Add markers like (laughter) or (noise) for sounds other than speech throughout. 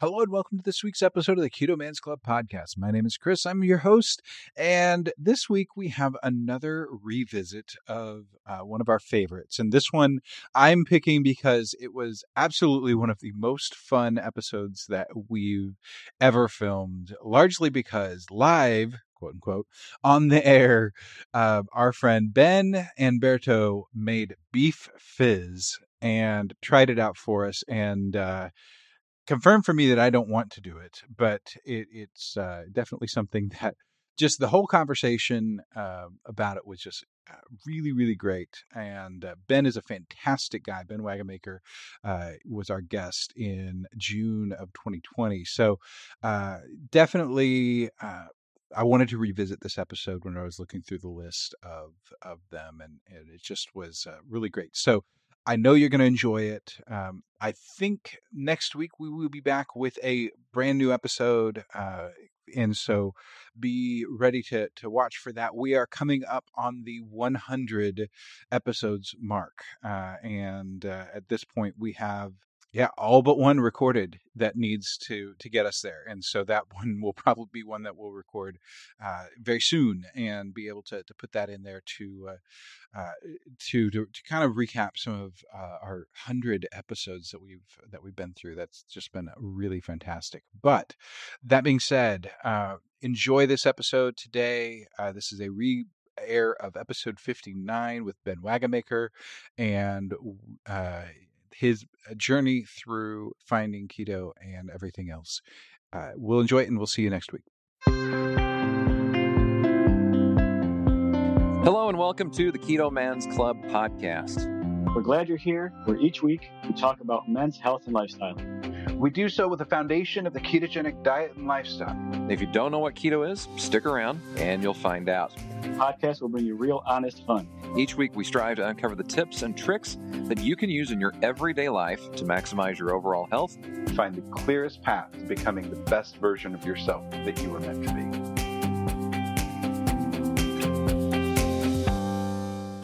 Hello and welcome to this week's episode of the Keto Man's Club podcast. My name is Chris. I'm your host, and this week we have another revisit of uh, one of our favorites. And this one I'm picking because it was absolutely one of the most fun episodes that we've ever filmed, largely because live, quote unquote, on the air, uh, our friend Ben and Berto made beef fizz and tried it out for us. And, uh, confirmed for me that I don't want to do it, but it, it's uh, definitely something (laughs) that just the whole conversation uh, about it was just uh, really, really great. And uh, Ben is a fantastic guy. Ben Wagenmaker uh, was our guest in June of 2020. So uh, definitely. I wanted to revisit this episode when I was looking through the list of of them, and, and it just was really great. So I know you're going to enjoy it. Um, I think next week we will be back with a brand new episode. Uh, and so be ready to, to watch for that. We are coming up on the 100 episodes mark. Uh, and uh, at this point, we have yeah all but one recorded that needs to to get us there and so that (laughs) one will probably be one that we'll record uh, very soon and be able to to put that in there to uh, uh, to, to, to kind of recap some of uh, our hundred episodes that we've that we've been through. That's just been really fantastic. But that being said, uh, enjoy this episode today. Uh, this is a re air of episode 59 with Ben Wagenmaker and uh, his uh, journey through finding keto and everything else. Uh, we'll enjoy it and we'll see you next week. Hello, and welcome to the Keto Man's Club podcast. We're glad you're here, where each week we talk about men's health and lifestyle. We do so with the foundation of the ketogenic diet and lifestyle. If you don't know what keto is, stick around and you'll find out. The podcast will bring you real, honest fun. Each week, we strive to uncover the tips and tricks that you can use in your everyday life to maximize your overall health. Find the clearest path to becoming the best version of yourself that you were meant to be.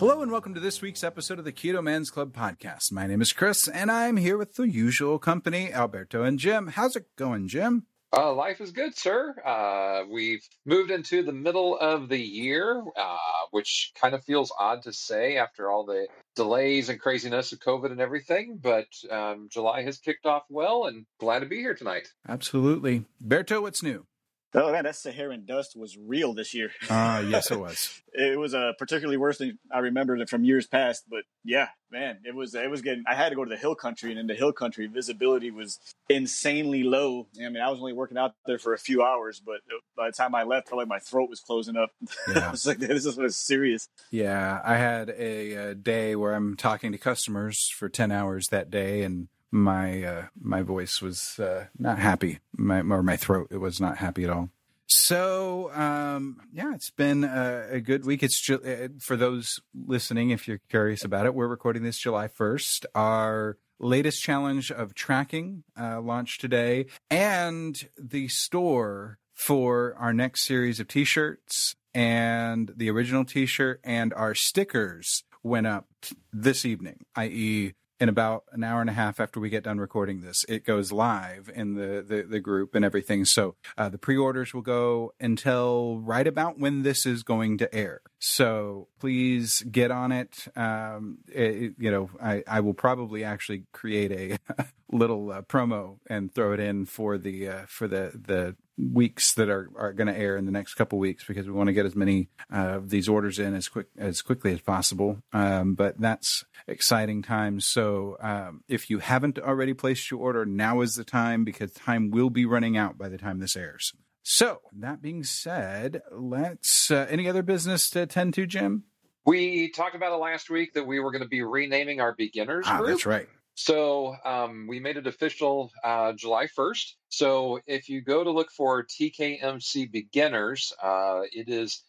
Hello and welcome to this week's episode of the Keto Man's Club podcast. My name is Chris and I'm here with the usual company, Alberto and Jim. How's it going, Jim? Uh, life is good, sir. Uh, we've moved into the middle of the year, uh, which kind of feels odd to say after all the delays and craziness of COVID and everything. But um, July has kicked off well, and glad to be here tonight. Absolutely, Berto. What's new? Oh man, that Saharan dust was real this year. Ah, uh, (laughs) yes, it was. it was uh, particularly worse than I remembered it from years past. But yeah, man, it was it was getting. I had to go to the hill country, and in the hill country, visibility was insanely low. I mean, I was only working out there for a few hours, but by the time I left, like my throat was closing up. (laughs) Yeah. I was like, this is was serious. Yeah, I had a, a day where I'm talking to customers for ten hours that day, and my uh, my voice was uh, not happy. My or my throat it was not happy at all. So um, yeah, it's been a, a good week. It's uh, for those listening, if you're curious about it, we're recording this July first. Our latest challenge of tracking uh, launched today, and the store for our next series of T-shirts and the original T-shirt and our stickers went up this evening, i.e in about an hour and a half after we get done recording this. It goes live in the, the, the group and everything. So uh, the pre orders will go until right about when this is going to air. So please get on it. Um, it you know, I, I will probably actually create a (laughs) little uh, promo and throw it in for the uh, for the the weeks that are, are going to air in the next couple weeks because we want to get as many uh, of these orders in as quick as quickly as possible. Um, but that's exciting times. So um, if you haven't already placed your order, now is the time because time will be running out by the time this airs. So that being said, let's uh, any other business to attend to, Jim? We talked about it last week that we were going to be renaming our beginners ah, group. That's right. So um, we made it official uh, July 1st. So if you go to look for TKMC Beginners, uh, it is.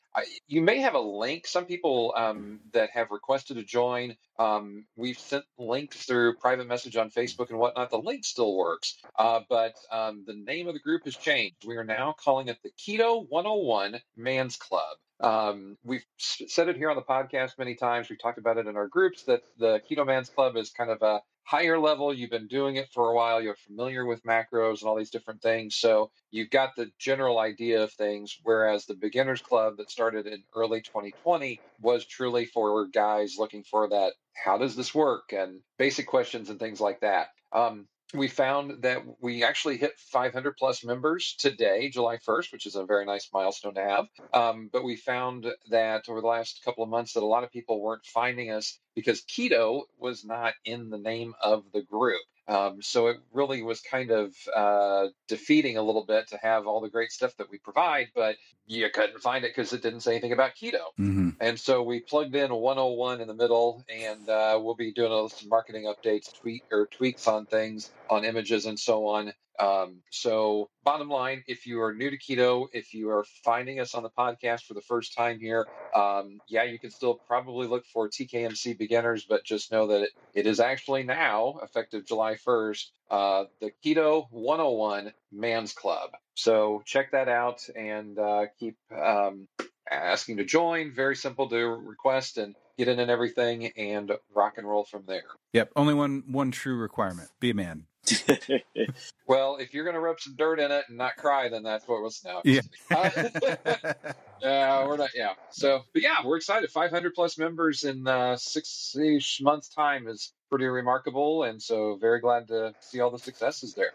you may have a link. Some people um, that have requested to join, um, we've sent links through private message on Facebook and whatnot. The link still works, uh, but um, the name of the group has changed. We are now calling it the Keto 101 Man's Club. Um, we've said it here on the podcast many times. We've talked about it in our groups that the Keto Man's Club is kind of a higher level, you've been doing it for a while, you're familiar with macros and all these different things. So you've got the general idea of things. Whereas the beginners club that started in early 2020 was truly for guys looking for that how does this work and basic questions and things like that. Um, we found that we actually hit 500 plus members today, July 1st, which is a very nice milestone to have. Um, but we found that over the last couple of months that a lot of people weren't finding us because keto was not in the name of the group. Um, so it really was kind of uh, defeating a little bit to have all the great stuff that we provide, but you couldn't find it because it didn't say anything about keto. Mm-hmm. And so we plugged in 101 in the middle, and uh, we'll be doing some marketing updates, tweak or tweaks on things, on images, and so on um, so, bottom line, if you are new to keto, if you are finding us on the podcast for the first time here, um, yeah, you can still probably look for TKMC beginners, but just know that it, it is actually now, effective July 1st, uh, the Keto 101 Man's Club. So, check that out and uh, keep um, asking to join. Very simple to request and get in and everything and rock and roll from there. Yep. Only one one true requirement: be a man. (laughs) well, if you're going to rub some dirt in it and not cry, then that's what was now. Yeah. (laughs) (laughs) yeah, we're not. Yeah. So, but yeah, we're excited. 500 plus members in uh, six months' time is pretty remarkable, and so very glad to see all the successes there.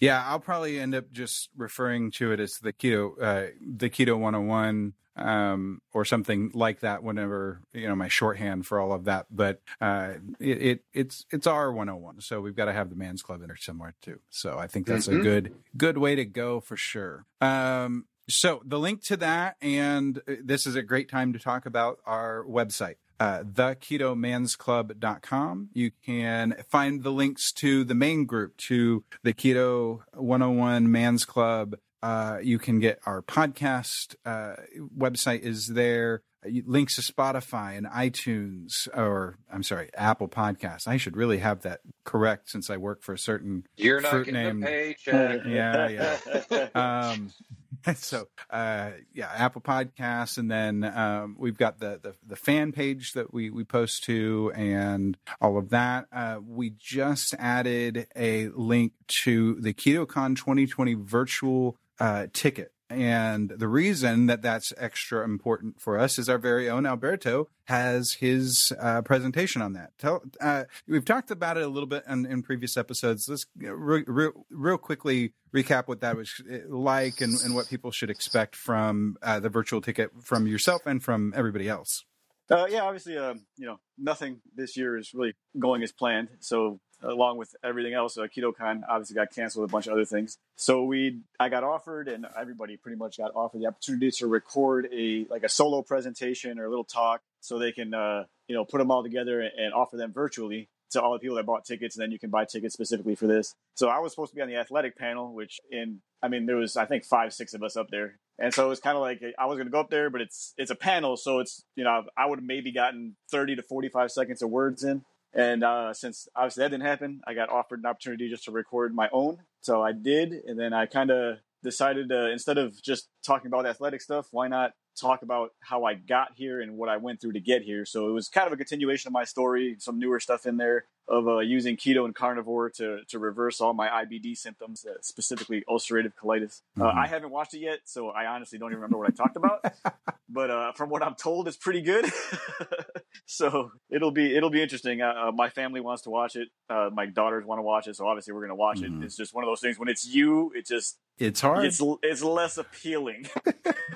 Yeah, I'll probably end up just referring to it as the keto, uh, the keto 101 um, or something like that whenever you know my shorthand for all of that. But uh, it, it, it's it's our 101, so we've got to have the man's club in there somewhere too. So I think that's mm-hmm. a good good way to go for sure. Um, so the link to that, and uh, this is a great time to talk about our website. Uh, theketomansclub.com. You can find the links to the main group, to the Keto 101 Man's Club, uh, you can get our podcast uh, website is there. Links to Spotify and iTunes, or I'm sorry, Apple Podcasts. I should really have that correct since I work for a certain You're not fruit getting name. a paycheck. Yeah, yeah. (laughs) um, (laughs) so uh, yeah, Apple Podcasts, and then um, we've got the, the, the fan page that we we post to, and all of that. Uh, we just added a link to the KetoCon 2020 virtual uh, ticket. And the reason that that's extra important for us is our very own Alberto has his uh, presentation on that. Tell, uh, we've talked about it a little bit in, in previous episodes. Let's re- re- real quickly recap what that was uh, like and, and what people should expect from uh, the virtual ticket from yourself and from everybody else. Uh, yeah, obviously, uh, you know, nothing this year is really going as planned. So along with everything else. Uh, KetoCon obviously got canceled, a bunch of other things. So we, I got offered, and everybody pretty much got offered the opportunity to record a like a solo presentation or a little talk, so they can uh, you know put them all together and offer them virtually to all the people that bought tickets, and then you can buy tickets specifically for this. So I was supposed to be on the athletic panel, which in I mean there was I think five six of us up there, and so it was kind of like I was going to go up there, but it's it's a panel, so it's you know I would have maybe gotten thirty to forty five seconds of words in. And uh, since obviously that didn't happen, I got offered an opportunity just to record my own. So I did, and then I kind of decided to instead of just talking about athletic stuff, why not talk about how I got here and what I went through to get here. So it was kind of a continuation of my story, some newer stuff in there of uh, using keto and carnivore to, to reverse all my IBD symptoms, uh, specifically ulcerative colitis. Uh, mm-hmm. Uh, I haven't watched it yet, so I honestly don't even remember what I talked about. (laughs) but uh, from what I'm told, it's pretty good. (laughs) so it'll be it'll be interesting. Uh, my family wants to watch it. my daughters want to watch it, so obviously we're going to watch mm-hmm. it. It's just one of those things when it's you, it just it's hard. It's it's less appealing.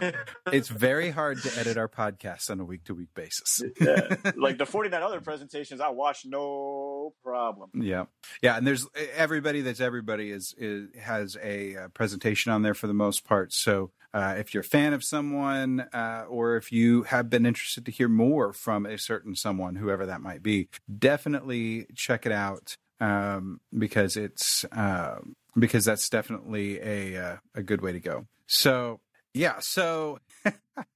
(laughs) it's very hard to edit our podcast on a week to week basis. yeah. Like the 49 other presentations I watch no problem. Yeah. Yeah, and there's everybody that's everybody is, is has a, uh, presentation on there for the most part. So uh, if you're a fan of someone, uh, or if you have been interested to hear more from a certain someone, whoever that might be, definitely check it out um, because it's uh, because that's definitely a uh, a good way to go. So yeah, so (laughs)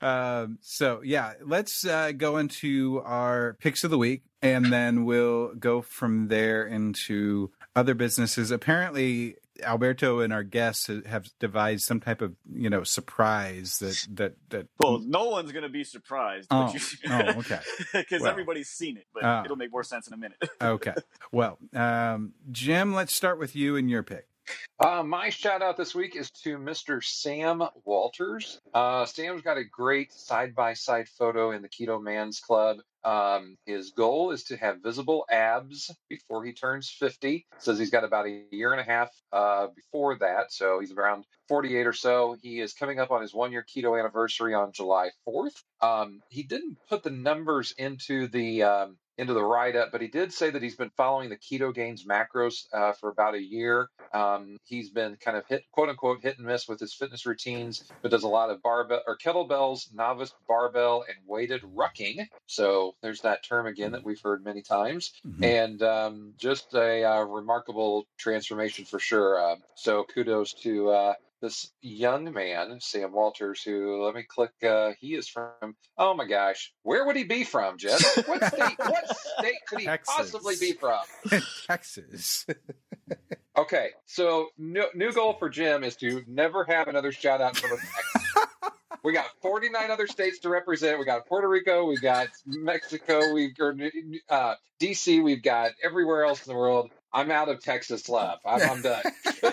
um, so yeah, let's uh, go into our picks of the week, and then we'll go from there into other businesses. Apparently, Alberto and our guests have devised some type of you know surprise that that that. Well, no one's gonna be surprised. Oh, oh okay. (laughs) Because Well. everybody's seen it, but Ah. it'll make more sense in a minute. (laughs) Okay. Well, um, Jim, let's start with you and your pick. Uh, my shout out this week is to Mr. Sam Walters. Uh, Sam's got a great side by side photo in the Keto Man's Club. Um, his goal is to have visible abs before he turns 50. Says he's got about a year and a half uh, before that, so he's around 48 or so. He is coming up on his one year keto anniversary on July 4th. Um, he didn't put the numbers into the um, into the write up, but he did say that he's been following the Ketogains macros uh, for about a year. Um, he's been kind of hit, quote unquote, hit and miss with his fitness routines, but does a lot of barbell or kettlebells, novice barbell, and weighted rucking. So there's that term again that we've heard many times, Mhm. and um, just a uh, remarkable transformation for sure. Uh, so kudos to. This young man, Sam Walters, who let me click. Uh, he is from. Oh my gosh, where would he be from, Jess? What state? what state could he Texas. possibly be from? (laughs) Texas. (laughs) Okay, so new, new goal for Jim is to never have another shout out from Texas. we got 49 other states to represent. We got Puerto Rico, we got Mexico, we or, uh, DC, we've got everywhere else in the world. I'm out of Texas love. I'm, I'm done. (laughs)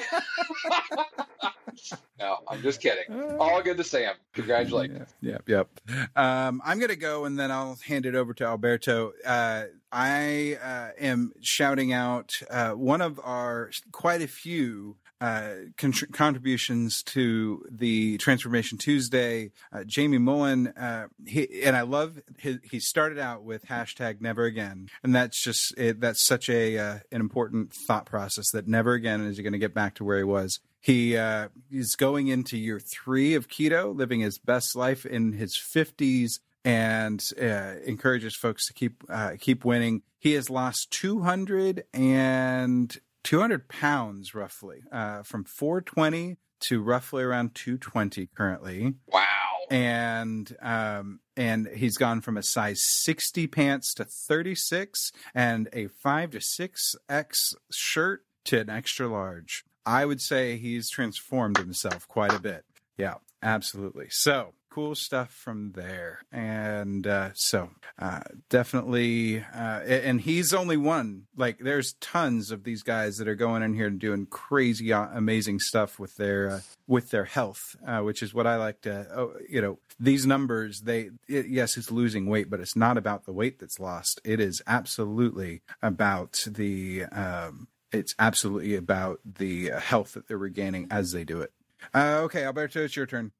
(laughs) no, I'm just kidding. All good to Sam. Congratulations. Yep, yep. yep. Um, I'm going to go and then I'll hand it over to Alberto. Uh, I uh, am shouting out uh, one of our quite a few uh, contr- contributions to the Transformation Tuesday. Uh, Jamie Mullen, uh, he, and I love his, he started out with hashtag Never Again, and that's just it, that's such a uh, an important thought process that never again is he going to get back to where he was. He uh, is going into year three of keto, living his best life in his fifties, and uh, encourages folks to keep uh, keep winning. He has lost two hundred and 200 pounds roughly uh, from 420 to roughly around 220 currently. Wow. and um and he's gone from a size 60 pants to 36 and a 5 to 6x shirt to an extra large. I would say he's transformed himself quite a bit. Yeah absolutely. So cool stuff from there. And uh so uh definitely uh and he's only one. Like there's tons of these guys that are going in here and doing crazy uh, amazing stuff with their uh, with their health uh, which is what i like to oh, you know these numbers they it, yes it's losing weight but it's not about the weight that's lost. It is absolutely about the um it's absolutely about the health that they're regaining as they do it. Okay alberto it's your turn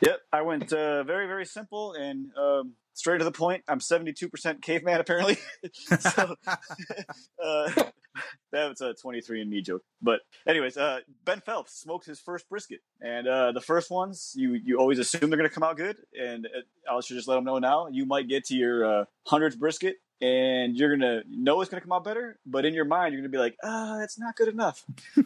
Yep, I went uh, very, very simple and um, straight to the point. I'm 72% caveman, apparently. (laughs) so, (laughs) uh, that was a 23 and me joke. But, anyways, uh, Ben Phelps smoked his first brisket. And uh, the first ones, you, you always assume they're going to come out good. And uh, I should just let them know now. You might get to your uh, 100th brisket and you're gonna know it's gonna come out better, but in your mind you're gonna be like, ah, it's not good enough. (laughs)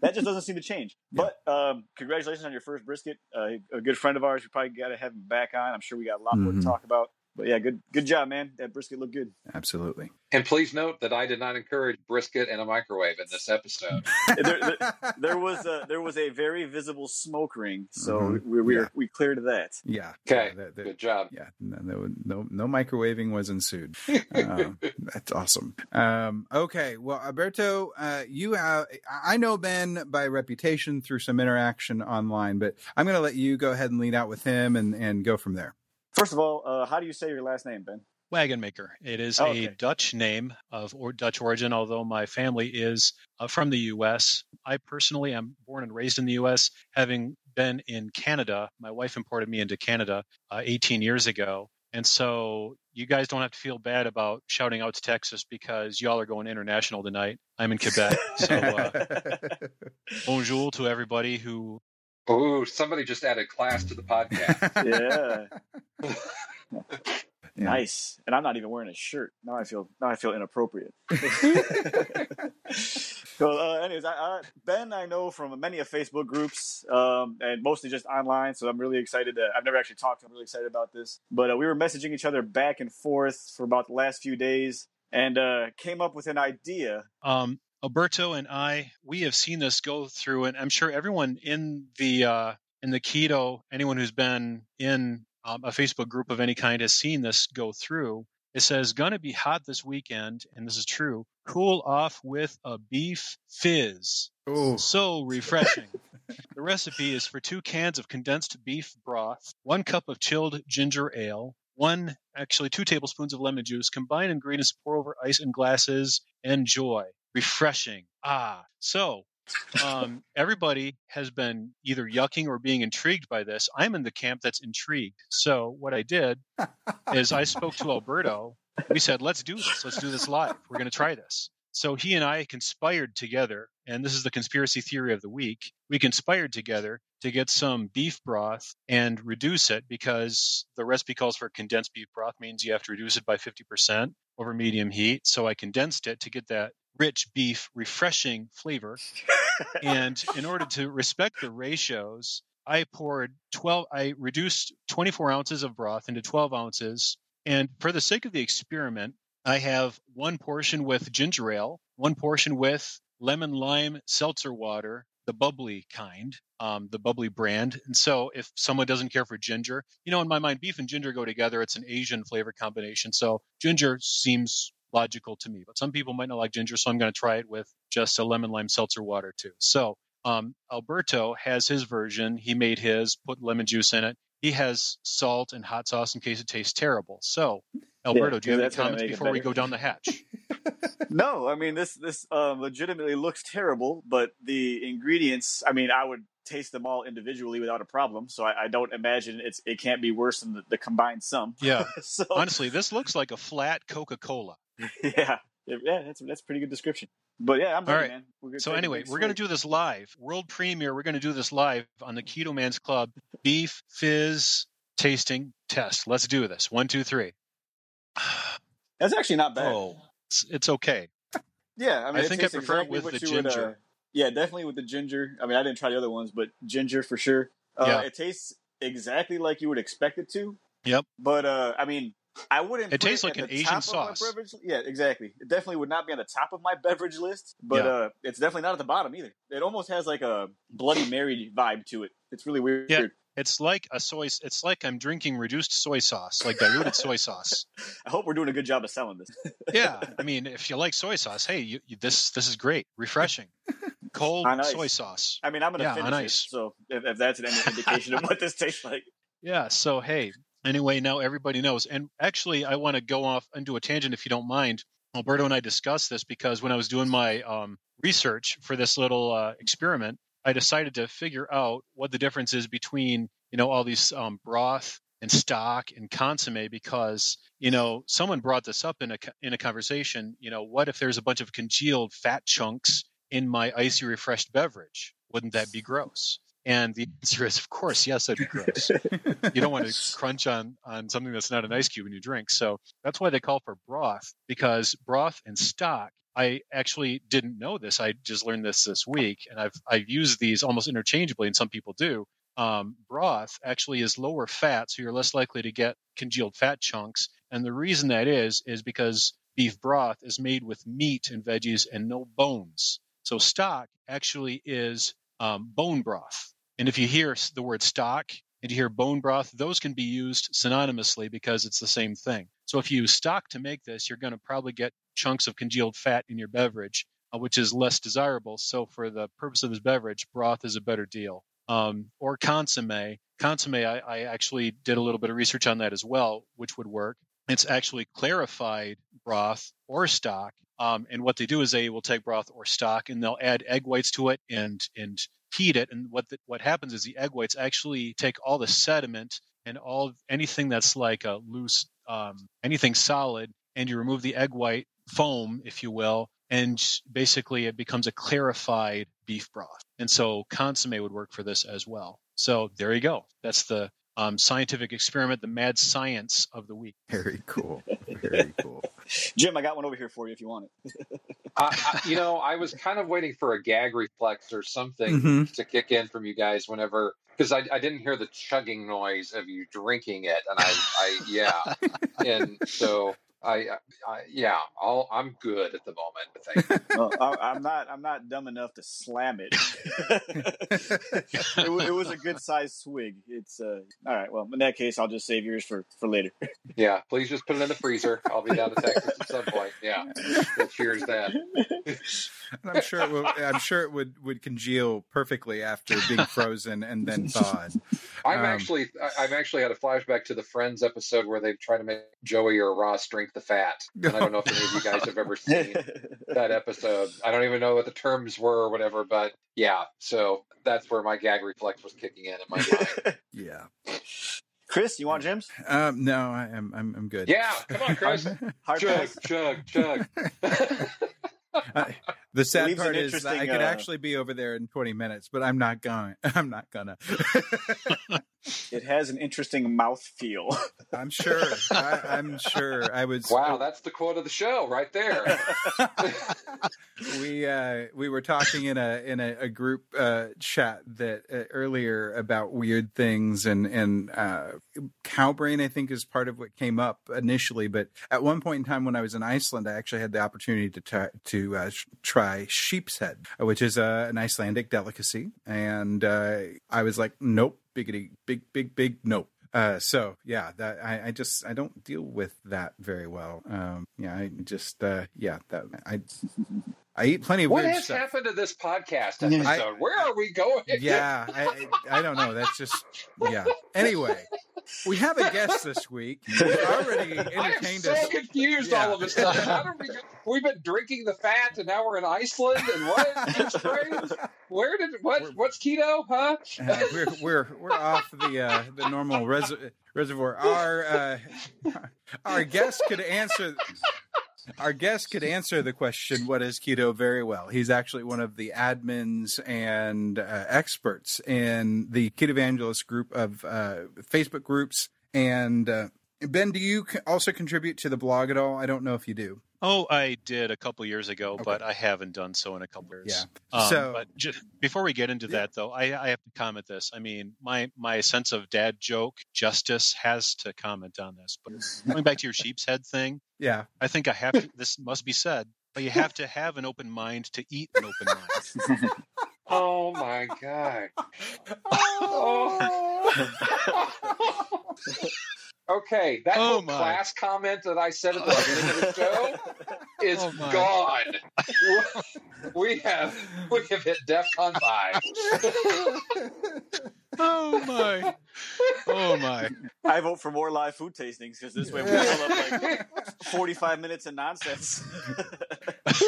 that just doesn't seem to change. Yeah. But um, congratulations on your first brisket. Uh, a good friend of ours. We probably got to have him back on. I'm sure we got a lot more to Mhm. talk about. But yeah, good good job, man. That brisket looked good. absolutely And please note that I did not encourage brisket in a microwave in this episode. (laughs) there, there, there was a there was a very visible smoke ring, so Mhm. we we, Yeah. we cleared that. yeah Okay, yeah, that- that- good job. yeah no, no no no microwaving was ensued um, (laughs) that's awesome um, okay well alberto uh, you have i know ben by reputation through some interaction online but i'm going to let you go ahead and lead out with him and and go from there First of all, uh, how do you say your last name, Ben? Wagon Maker. It is Oh, a. Dutch name of or Dutch origin, although my family is uh, from the U.S. I personally am born and raised in the U.S., having been in Canada. My wife imported me into Canada uh, 18 years ago. And so you guys don't have to feel bad about shouting out to Texas because y'all are going international tonight. I'm in Quebec. So uh, (laughs) bonjour to everybody who Ooh, somebody just added class to the podcast. (laughs) Yeah. (laughs) Yeah. Nice. And I'm not even wearing a shirt. Now I feel now I feel inappropriate. (laughs) so, uh, anyways, I, I, Ben, I know from many of Facebook groups, um, and mostly just online. So I'm really excited. To, I've never actually talked. to him. I'm really excited about this. But uh, we were messaging each other back and forth for about the last few days, and uh, came up with an idea. Um, Alberto and I, we have seen this go through, and I'm sure everyone in the uh, in the keto, anyone who's been in um, a Facebook group of any kind has seen this go through. It says, gonna be hot this weekend, and this is true. Cool off with a beef fizz. Ooh. So refreshing. (laughs) the recipe is for two cans of condensed beef broth, one cup of chilled ginger ale, one, actually two tablespoons of lemon juice. Combine ingredients, pour over ice in glasses. And enjoy. Refreshing. Ah. So um, everybody has been either yucking or being intrigued by this. I'm in the camp that's intrigued. So what I did is I spoke to Alberto. We said, let's do this. Let's do this live. We're going to try this. So he and I conspired together, and this is the conspiracy theory of the week. We conspired together to get some beef broth and reduce it because the recipe calls for condensed beef broth means you have to reduce it by 50% over medium heat. So I condensed it to get that rich beef, refreshing flavor. and in order to respect the ratios, I poured 12, I reduced 24 ounces of broth into 12 ounces. And for the sake of the experiment, I have one portion with ginger ale, one portion with lemon lime seltzer water, the bubbly kind, um, the bubbly brand. And so if someone doesn't care for ginger, you know, in my mind, beef and ginger go together. It's an Asian flavor combination. So ginger seems logical to me, but some people might not like ginger. So I'm going to try it with just a lemon lime seltzer water too. So um, Alberto has his version. He made his, put lemon juice in it. He has salt and hot sauce in case it tastes terrible. So Alberto, Yeah, do you have any comments before we go down the hatch? (laughs) No, I mean this this um, legitimately looks terrible, but the ingredients. I mean, I would taste them all individually without a problem. So I, I don't imagine it's it can't be worse than the, the combined sum. Yeah. (laughs) so Honestly, this looks like a flat Coca Cola. (laughs) yeah, yeah, that's that's a pretty good description. But yeah, I'm All ready, right. man. So anyway, we're going to do this live, world premiere. We're going to do this live on the Keto Man's Club beef fizz tasting test. Let's do this. One, two, three. (sighs) That's actually not bad. Oh, it's, it's okay. (laughs) Yeah, I mean, I think I prefer it exactly with what the you would, uh, yeah, definitely with the ginger. I mean, I didn't try the other ones, but ginger for sure. Uh, Yeah. It tastes exactly like you would expect it to. Yep. But uh, I mean, I wouldn't. It tastes at like an Asian sauce. Yeah, exactly. It definitely would not be on the top of my (laughs) beverage list, but Yeah. uh, it's definitely not at the bottom either. It almost has like a Bloody Mary vibe to it. It's really weird. Yeah. It's like a soy. It's like I'm drinking reduced soy sauce, like diluted soy sauce. (laughs) I hope we're doing a good job of selling this. (laughs) Yeah, I mean, if you like soy sauce, hey, you, you, this this is great, refreshing, cold soy sauce. I mean, I'm gonna Yeah, finish it, so if, if that's an indication of what this tastes like. Yeah. So hey, anyway, now everybody knows. And actually, I want to go off into a tangent if you don't mind. Alberto and I discussed this because when I was doing my um, research for this little uh, experiment, I decided to figure out what the difference is between you know all these um, broth and stock and consomme because you know someone brought this up in a in a conversation. You know, what if there's a bunch of congealed fat chunks in my icy refreshed beverage? Wouldn't that be gross? And the answer is, of course, yes, that'd be gross you don't want to (laughs) crunch on on something that's not an ice cube when you drink. So that's why they call for broth because broth and stock. I actually didn't know this. I just learned this this week, and I've I've used these almost interchangeably, and some people do. Um, broth actually is lower fat, so you're less likely to get congealed fat chunks. And the reason that is is because beef broth is made with meat and veggies and no bones. So stock actually is um, bone broth. And if you hear the word stock and you hear bone broth, those can be used synonymously because it's the same thing. So if you use stock to make this, you're going to probably get chunks of congealed fat in your beverage, uh, which is less desirable. So for the purpose of this beverage, broth is a better deal. Um, or consomme. Consomme, I, I actually did a little bit of research on that as well, which would work. It's actually clarified broth or stock. Um, and what they do is they will take broth or stock and they'll add egg whites to it and and heat it. And what the, what happens is the egg whites actually take all the sediment and all anything that's like a loose um, anything solid, and you remove the egg white foam, if you will, and basically it becomes a clarified beef broth. And so consomme would work for this as well. So there you go. That's the um, scientific experiment, the mad science of the week. Very cool. (laughs) Very cool. Jim, I got one over here for you if you want it. (laughs) Uh, I, you know, I was kind of waiting for a gag reflex or something Mhm. to kick in from you guys whenever, because I, I didn't hear the chugging noise of you drinking it, and I, I yeah, (laughs) and so I, I yeah, I'll, I'm good at the moment. Thank you. well, I, I'm not. I'm not dumb enough to slam it. (laughs) it, it was a good sized swig. It's uh, all right. Well, in that case, I'll just save yours for for later. (laughs) Yeah, please just put it in the freezer. I'll be down to Texas at some point. Yeah, we'll cheers then. (laughs) And I'm sure it will, I'm sure it would would congeal perfectly after being (laughs) frozen and then thawed. I'm Um, actually, I- I've actually had a flashback to the Friends episode where they try to make Joey or Ross drink the fat. And I don't know if any of you guys have ever seen (laughs) that episode. I don't even know what the terms were or whatever, but yeah. So that's where my gag reflex was kicking in in my mind. (laughs) Yeah. Chris, you want Jim's? Um, no, I am I'm I'm good. Yeah, come on, Chris. Hard chug, pass. chug, chug. I- the sad part is that I could uh, actually be over there in 20 minutes, but I'm not going. (laughs) I'm not gonna. It has an interesting mouth feel. (laughs) I'm sure. I, I'm sure. I was. wow, that's the quote of the show right there. (laughs) we uh, we were talking in a in a, a group uh, chat that uh, earlier about weird things and and uh, cowbrain I think is part of what came up initially. But at one point in time when I was in Iceland, I actually had the opportunity to t- to uh, sh- try sheep's head, which is an Icelandic delicacy, and uh, I was like, nope, biggity, big big big nope. Uh, so yeah, that I, I just I don't deal with that very well. Um, yeah, I just uh, yeah that I I eat plenty of what weird has happened to this podcast episode? I- Where are we going? Yeah, I I don't know. That's just yeah. Anyway, we have a guest this week. We've already (laughs) I am so us. confused Yeah. all of a sudden. How did we? Get, we've been drinking the fat, and now we're in Iceland. And what? Where did what? What's keto? Huh? Uh, we're we're we're off the uh, the normal res- reservoir. Our uh, our guest could answer. Our guest could answer the question, "What is keto?" very well. He's actually one of the admins and uh, experts in the Keto Evangelist group of uh, Facebook groups. And uh, Ben, do you also contribute to the blog at all? I don't know if you do. Oh, I did a couple years ago, Okay. but I haven't done so in a couple years. Yeah. Um, So- but ju- before we get into Yeah. that, though, I, I have to comment this. I mean, my my sense of dad joke justice has to comment on this. But going back to your sheep's head thing, Yeah. I think I have to. This must be said, but you have to have an open mind to eat an open mind. (laughs) Oh my god. (laughs) (laughs) okay, that Oh whole class comment that I said at the beginning of the (laughs) show is Oh gone. (laughs) we have we have hit DEFCON five. (laughs) Oh my! Oh my! I vote for more live food tastings because this way we fill up like 45 minutes of nonsense.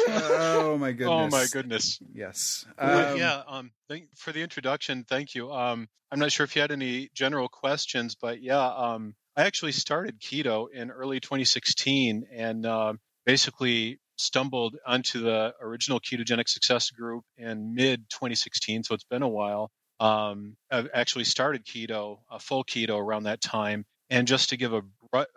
oh my goodness. Oh my goodness! Yes. Um, yeah, um, thank, for the introduction, thank you. Um, I'm not sure if you had any general questions, but yeah, um, I actually started keto in early 2016 and um basically stumbled onto the original ketogenic success group in mid 2016. So it's been a while. Um, I've actually started keto, uh, full keto around that time. And just to give a,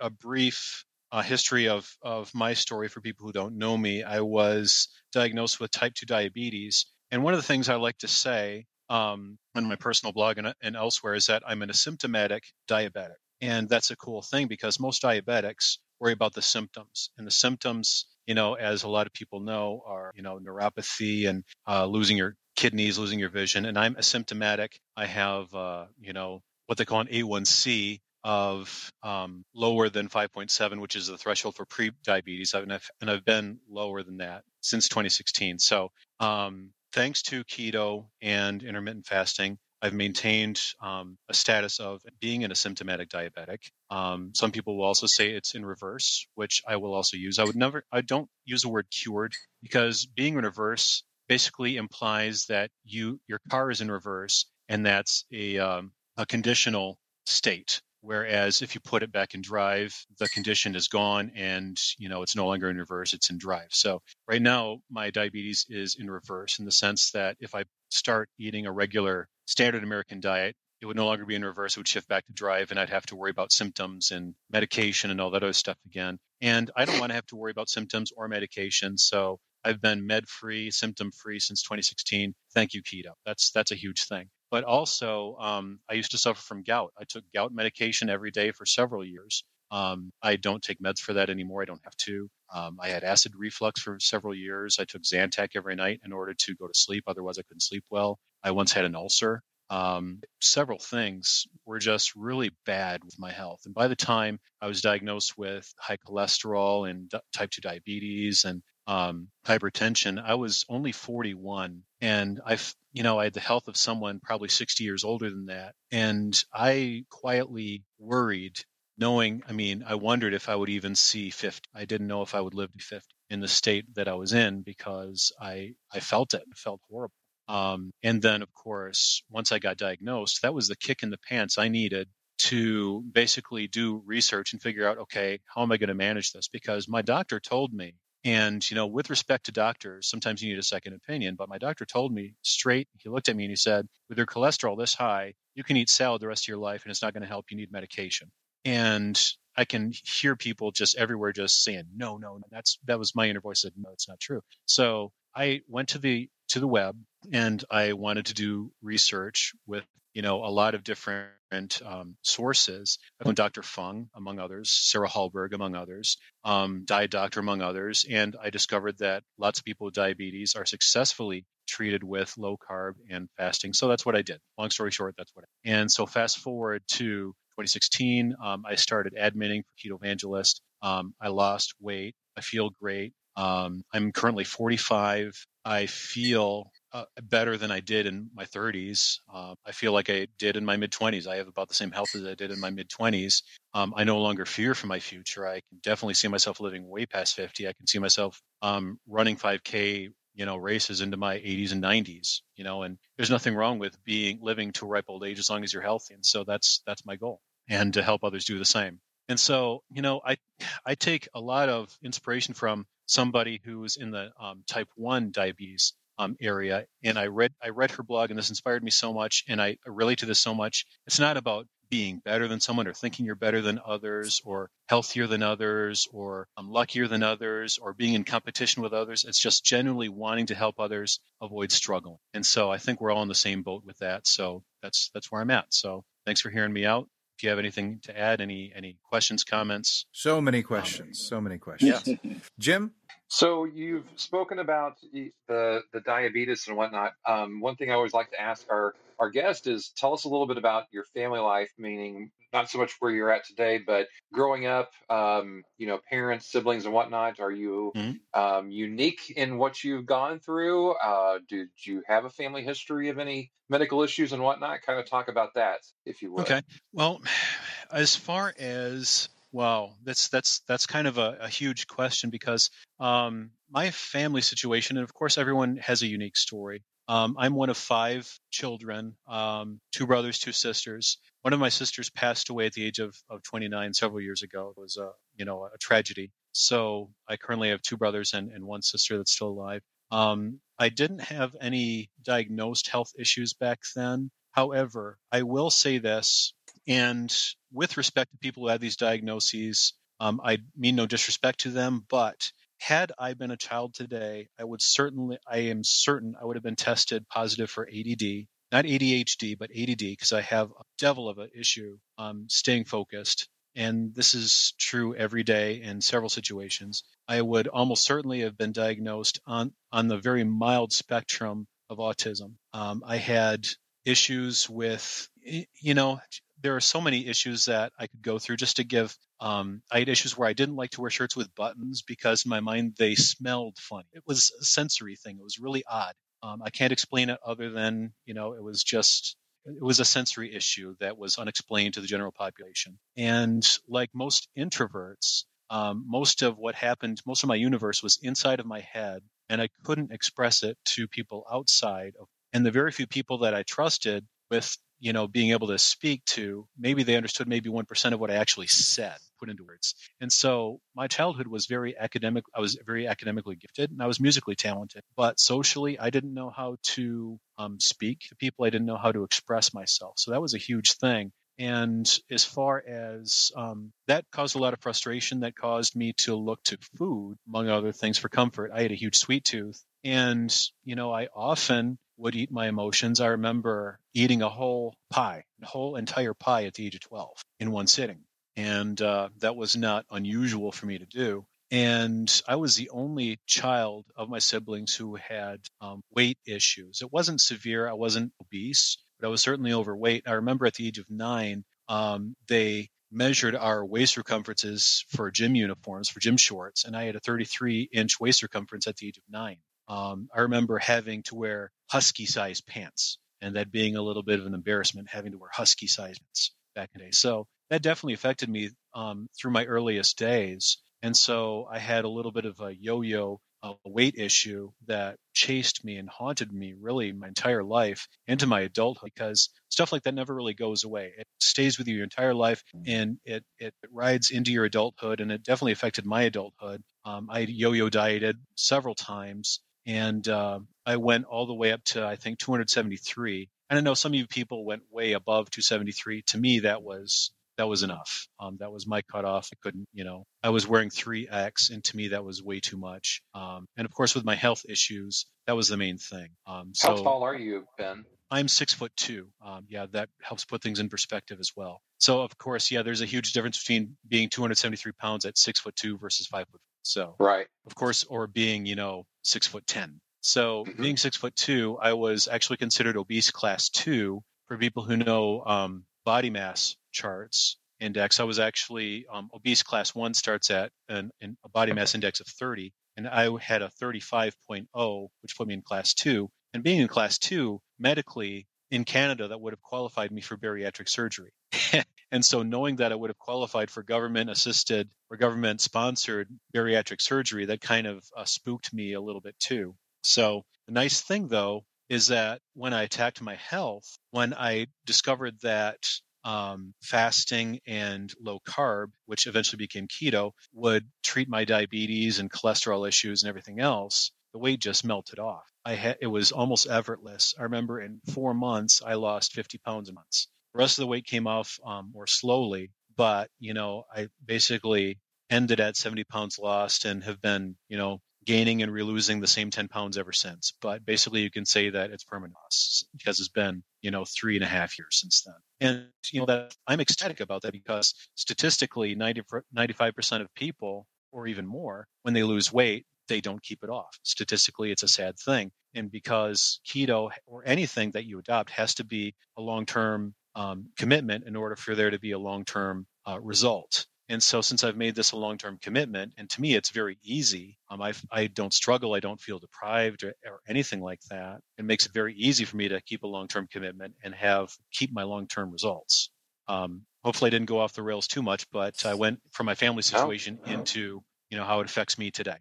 a brief uh, history of, of my story for people who don't know me, I was diagnosed with type 2 diabetes. And one of the things I like to say um, on my personal blog and, and elsewhere is that I'm an asymptomatic diabetic. And that's a cool thing because most diabetics worry about the symptoms. And the symptoms, you know, as a lot of people know, are, you know, neuropathy and uh, losing your kidneys, losing your vision. And I'm asymptomatic. I have, uh, you know, what they call an A1C of um, lower than 5.7, which is the threshold for pre-diabetes, and I've, and I've been lower than that since 2016. So, um, thanks to keto and intermittent fasting, I've maintained um, a status of being an asymptomatic diabetic. Um, some people will also say it's in reverse, which I will also use. I would never, I don't use the word cured because being in reverse basically implies that you your car is in reverse, and that's a um, a conditional state. Whereas if you put it back in drive, the condition is gone and you know it's no longer in reverse, it's in drive. So right now my diabetes is in reverse in the sense that if I start eating a regular standard American diet, it would no longer be in reverse, it would shift back to drive and I'd have to worry about symptoms and medication and all that other stuff again. And I don't want to have to worry about symptoms or medication. So I've been med free, symptom free since 2016. Thank you, keto. That's that's a huge thing. But also, um, I used to suffer from gout. I took gout medication every day for several years. Um, I don't take meds for that anymore. I don't have to. Um, I had acid reflux for several years. I took Zantac every night in order to go to sleep. Otherwise, I couldn't sleep well. I once had an ulcer. Um, several things were just really bad with my health. And by the time I was diagnosed with high cholesterol and type 2 diabetes and um, hypertension, I was only 41. And I've, you know, I had the health of someone probably 60 years older than that. And I quietly worried knowing, I mean, I wondered if I would even see 50. I didn't know if I would live to 50 in the state that I was in because I, I felt it. It felt horrible. Um, and then, of course, once I got diagnosed, that was the kick in the pants I needed to basically do research and figure out, okay, how am I going to manage this? Because my doctor told me, and you know, with respect to doctors, sometimes you need a second opinion. But my doctor told me straight. He looked at me and he said, "With your cholesterol this high, you can eat salad the rest of your life, and it's not going to help. You need medication." And I can hear people just everywhere just saying, "No, no, that's that was my inner voice said, no, it's not true." So I went to the to the web and I wanted to do research with you know a lot of different um, sources. I Dr. Fung among others, Sarah Hallberg among others, um, Diet Doctor among others, and I discovered that lots of people with diabetes are successfully treated with low carb and fasting. So that's what I did. Long story short, that's what. I, did. and so fast forward to 2016, um, I started admitting for Keto Evangelist. Um, I lost weight. I feel great. Um, I'm currently 45. I feel uh, better than I did in my 30s. Uh, I feel like I did in my mid 20s. I have about the same health as I did in my mid 20s. Um, I no longer fear for my future. I can definitely see myself living way past 50. I can see myself um, running 5K, you know, races into my 80s and 90s. You know, and there's nothing wrong with being living to a ripe old age as long as you're healthy. And so that's that's my goal, and to help others do the same. And so, you know, I I take a lot of inspiration from somebody who's in the um, type one diabetes um, area. And I read I read her blog, and this inspired me so much, and I relate to this so much. It's not about being better than someone or thinking you're better than others or healthier than others or I'm um, luckier than others or being in competition with others. It's just genuinely wanting to help others avoid struggling. And so I think we're all in the same boat with that. So that's that's where I'm at. So thanks for hearing me out. If you have anything to add, any any questions, comments? So many questions. Um, so many questions. Yeah. Jim, so you've spoken about the the diabetes and whatnot. Um, one thing I always like to ask our our guest is tell us a little bit about your family life, meaning not so much where you're at today, but growing up, um, you know, parents, siblings, and whatnot. Are you mm-hmm. um, unique in what you've gone through? Uh, did you have a family history of any medical issues and whatnot? Kind of talk about that, if you would. Okay. Well, (sighs) as far as Wow, that's that's that's kind of a, a huge question because um, my family situation, and of course, everyone has a unique story. Um, I'm one of five children, um, two brothers, two sisters. One of my sisters passed away at the age of, of 29 several years ago. It was a you know a tragedy. So I currently have two brothers and, and one sister that's still alive. Um, I didn't have any diagnosed health issues back then. However, I will say this and with respect to people who have these diagnoses, um, I mean no disrespect to them, but had I been a child today, I would certainly, I am certain I would have been tested positive for ADD, not ADHD, but ADD, because I have a devil of an issue um, staying focused. And this is true every day in several situations. I would almost certainly have been diagnosed on, on the very mild spectrum of autism. Um, I had issues with, you know, there are so many issues that I could go through just to give. Um, I had issues where I didn't like to wear shirts with buttons because in my mind they smelled funny. It was a sensory thing. It was really odd. Um, I can't explain it other than you know it was just it was a sensory issue that was unexplained to the general population. And like most introverts, um, most of what happened, most of my universe was inside of my head, and I couldn't express it to people outside of. And the very few people that I trusted with you know, being able to speak to, maybe they understood maybe 1% of what I actually said, put into words. And so my childhood was very academic. I was very academically gifted and I was musically talented, but socially, I didn't know how to um, speak to people. I didn't know how to express myself. So that was a huge thing. And as far as um, that caused a lot of frustration, that caused me to look to food, among other things, for comfort. I had a huge sweet tooth. And, you know, I often would eat my emotions. I remember eating a whole pie, a whole entire pie at the age of 12 in one sitting. and uh, that was not unusual for me to do. And I was the only child of my siblings who had um, weight issues. It wasn't severe. I wasn't obese, but I was certainly overweight. I remember at the age of nine, um, they measured our waist circumferences for gym uniforms, for gym shorts, and I had a 33 inch waist circumference at the age of nine. Um, I remember having to wear husky sized pants and that being a little bit of an embarrassment having to wear husky sized pants back in the day. So that definitely affected me um, through my earliest days. And so I had a little bit of a yo yo uh, weight issue that chased me and haunted me really my entire life into my adulthood because stuff like that never really goes away. It stays with you your entire life and it, it rides into your adulthood. And it definitely affected my adulthood. Um, I yo yo dieted several times and uh, I went all the way up to I think 273. And I know some of you people went way above 273. To me, that was that was enough. Um, that was my cutoff. I couldn't, you know, I was wearing 3X, and to me, that was way too much. Um, and of course, with my health issues, that was the main thing. Um, so How tall are you, Ben? I'm six foot two. Um, yeah, that helps put things in perspective as well. So, of course, yeah, there's a huge difference between being 273 pounds at six foot two versus five foot. So, right, of course, or being, you know, six foot ten. So, Mhm. being six foot two, I was actually considered obese class two for people who know um, body mass charts index. I was actually um, obese class one starts at an, an, a body mass index of 30, and I had a 35.0, which put me in class two. And being in class two, medically in Canada, that would have qualified me for bariatric surgery. (laughs) and so, knowing that I would have qualified for government assisted or government sponsored bariatric surgery, that kind of uh, spooked me a little bit too. So, the nice thing though is that when I attacked my health, when I discovered that um, fasting and low carb, which eventually became keto, would treat my diabetes and cholesterol issues and everything else, the weight just melted off. I had it was almost effortless. I remember in four months I lost 50 pounds a month. Rest of the weight came off um, more slowly, but you know I basically ended at 70 pounds lost and have been you know gaining and relosing the same 10 pounds ever since. But basically, you can say that it's permanent loss because it's been, you know, three and a half years since then. And, you know, that I'm ecstatic about that because statistically, 90, 95% of people, or even more, when they lose weight, they don't keep it off. Statistically, it's a sad thing. And because keto or anything that you adopt has to be a long term um, commitment in order for there to be a long term uh, result. And so, since I've made this a long term commitment, and to me, it's very easy, um, I, I don't struggle, I don't feel deprived or, or, anything like that. It makes it very easy for me to keep a long term commitment and have keep my long term results. Um, hopefully, I didn't go off the rails too much, but I went from my family situation no. into you know how it affects me today.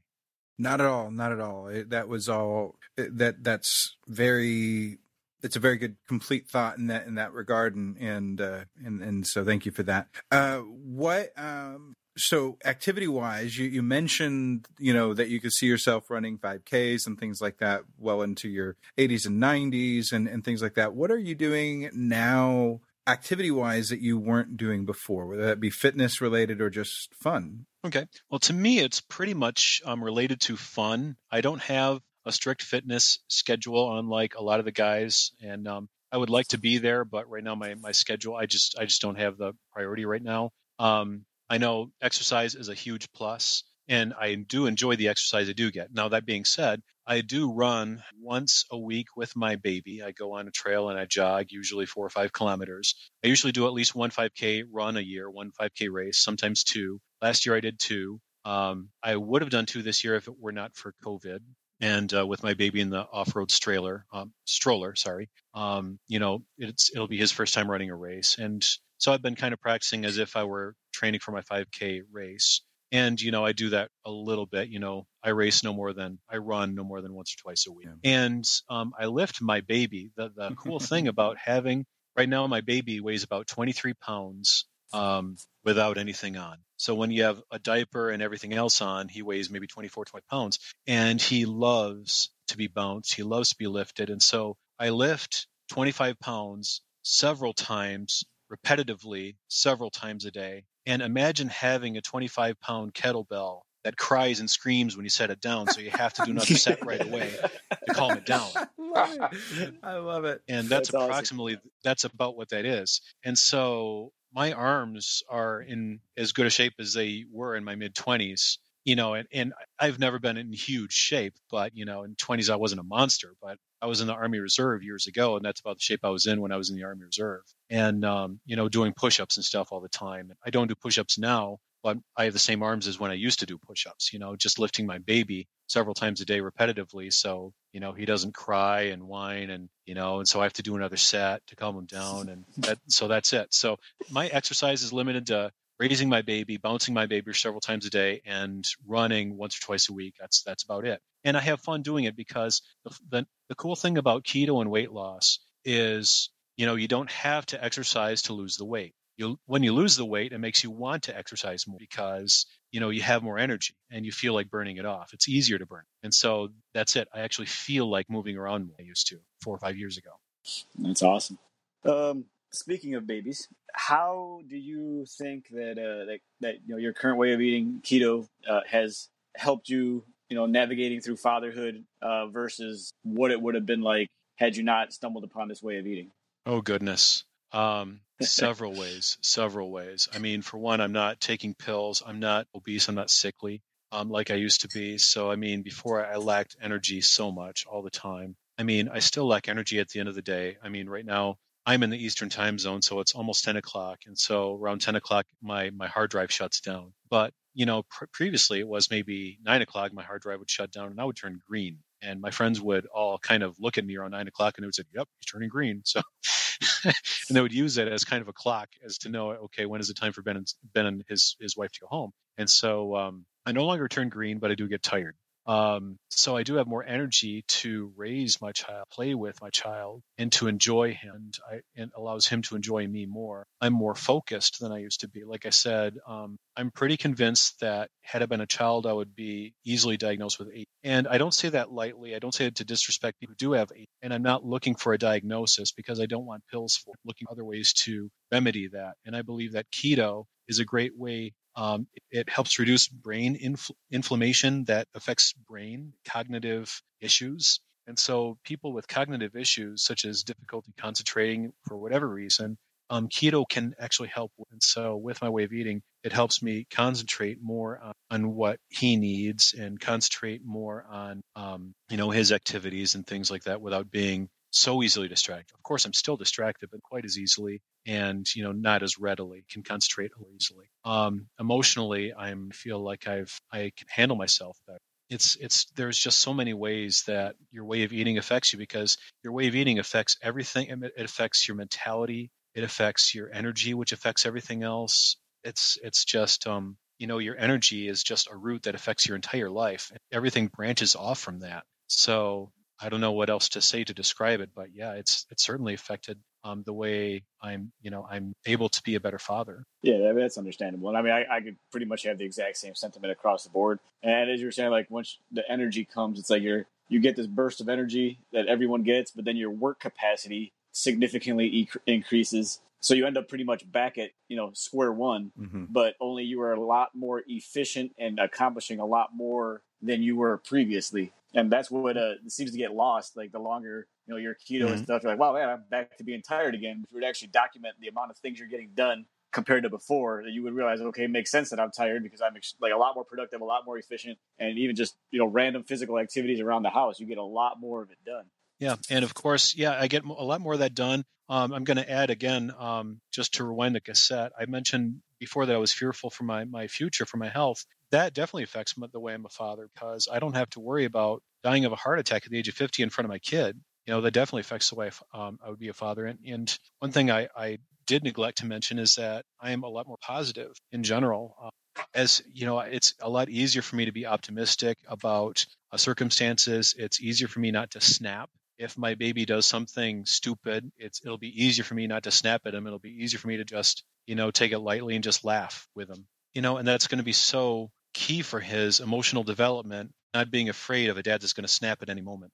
Not at all. Not at all. It, that was all. That that's very it's a very good complete thought in that in that regard and and uh, and and so thank you for that. Uh, what um so activity wise you, you mentioned you know that you could see yourself running 5ks and things like that well into your 80s and 90s and and things like that. What are you doing now activity wise that you weren't doing before whether that be fitness related or just fun? Okay. Well to me it's pretty much um, related to fun. I don't have a strict fitness schedule, unlike a lot of the guys. And um, I would like to be there, but right now my my schedule, I just I just don't have the priority right now. Um, I know exercise is a huge plus, and I do enjoy the exercise I do get. Now that being said, I do run once a week with my baby. I go on a trail and I jog, usually four or five kilometers. I usually do at least one 5K run a year, one 5K race, sometimes two. Last year I did two. Um, I would have done two this year if it were not for COVID and uh, with my baby in the off-road stroller, um, stroller, sorry, um, you know, it's it'll be his first time running a race, and so I've been kind of practicing as if I were training for my 5K race, and you know, I do that a little bit. You know, I race no more than I run no more than once or twice a week, yeah. and um, I lift my baby. The the cool thing (laughs) about having right now, my baby weighs about 23 pounds um, without anything on. So when you have a diaper and everything else on, he weighs maybe 24, 20 pounds and he loves to be bounced. He loves to be lifted. And so I lift 25 pounds several times repetitively, several times a day. And imagine having a 25 pound kettlebell that cries and screams when you set it down. So you have to do another set right away to calm it down. (laughs) I love it. I love it. And that's, That's awesome. approximately that's about what that is. And so my arms are in as good a shape as they were in my mid 20s you know, and, and I've never been in huge shape, but you know, in 20s I wasn't a monster, but I was in the Army Reserve years ago, and that's about the shape I was in when I was in the Army Reserve, and um, you know, doing push-ups and stuff all the time. I don't do push-ups now, but I have the same arms as when I used to do push-ups. You know, just lifting my baby several times a day repetitively, so you know he doesn't cry and whine, and you know, and so I have to do another set to calm him down, and that, so that's it. So my exercise is limited to raising my baby, bouncing my baby several times a day, and running once or twice a week. That's that's about it. And I have fun doing it because the, the, the cool thing about keto and weight loss is, you know, you don't have to exercise to lose the weight. You, when you lose the weight, it makes you want to exercise more because you know you have more energy and you feel like burning it off. It's easier to burn, and so that's it. I actually feel like moving around more than I used to four or five years ago. That's awesome. Um, speaking of babies, how do you think that uh, that that you know your current way of eating keto uh, has helped you, you know, navigating through fatherhood uh, versus what it would have been like had you not stumbled upon this way of eating? Oh goodness. Um, (laughs) several ways, several ways. I mean, for one, I'm not taking pills. I'm not obese. I'm not sickly um, like I used to be. So, I mean, before I lacked energy so much all the time. I mean, I still lack energy at the end of the day. I mean, right now, I'm in the Eastern time zone, so it's almost 10 o'clock. And so around 10 o'clock, my, my hard drive shuts down. But, you know, pr- previously it was maybe nine o'clock, my hard drive would shut down and I would turn green. And my friends would all kind of look at me around nine o'clock and they would say, yep, he's turning green. (laughs) So, and they would use it as kind of a clock as to know, okay, when is the time for Ben and, ben and his, his wife to go home? And so, um, I no longer turn green, but I do get tired. Um, so I do have more energy to raise my child, play with my child, and to enjoy him. And I, it allows him to enjoy me more. I'm more focused than I used to be. Like I said, um, I'm pretty convinced that had I been a child, I would be easily diagnosed with ADD. And I don't say that lightly. I don't say it to disrespect people who do have ADD. And I'm not looking for a diagnosis because I don't want pills for looking for other ways to remedy that. And I believe that keto is a great way um, it helps reduce brain infl- inflammation that affects brain cognitive issues. And so, people with cognitive issues, such as difficulty concentrating for whatever reason, um, keto can actually help. And so, with my way of eating, it helps me concentrate more on, on what he needs and concentrate more on, um, you know, his activities and things like that without being so easily distracted. Of course, I'm still distracted, but quite as easily, and you know, not as readily. Can concentrate easily. Um, emotionally, I feel like I've I can handle myself better. It's it's there's just so many ways that your way of eating affects you because your way of eating affects everything. It affects your mentality. It affects your energy, which affects everything else. It's it's just um, you know your energy is just a root that affects your entire life. Everything branches off from that. So I don't know what else to say to describe it, but yeah, it's it's certainly affected um, the way I'm, you know, I'm able to be a better father. Yeah, that's understandable. And I mean, I, I could pretty much have the exact same sentiment across the board. And as you were saying, like once the energy comes, it's like you're you get this burst of energy that everyone gets, but then your work capacity significantly e- increases. So you end up pretty much back at you know square one, mm-hmm. but only you are a lot more efficient and accomplishing a lot more than you were previously and that's what uh, seems to get lost. Like the longer you know your keto mm-hmm. and stuff, you're like, wow, man, I'm back to being tired again. If you would actually document the amount of things you're getting done compared to before, you would realize, okay, it makes sense that I'm tired because I'm like a lot more productive, a lot more efficient, and even just you know random physical activities around the house, you get a lot more of it done. Yeah, and of course, yeah, I get a lot more of that done. Um, I'm going to add again, um, just to rewind the cassette. I mentioned before that I was fearful for my my future, for my health that definitely affects the way I'm a father because I don't have to worry about dying of a heart attack at the age of 50 in front of my kid. You know, that definitely affects the way um, I would be a father. And, and one thing I, I, did neglect to mention is that I am a lot more positive in general. Uh, as you know, it's a lot easier for me to be optimistic about uh, circumstances. It's easier for me not to snap. If my baby does something stupid, it's it'll be easier for me not to snap at him. It'll be easier for me to just you know take it lightly and just laugh with him. You know, and that's going to be so key for his emotional development, not being afraid of a dad that's going to snap at any moment.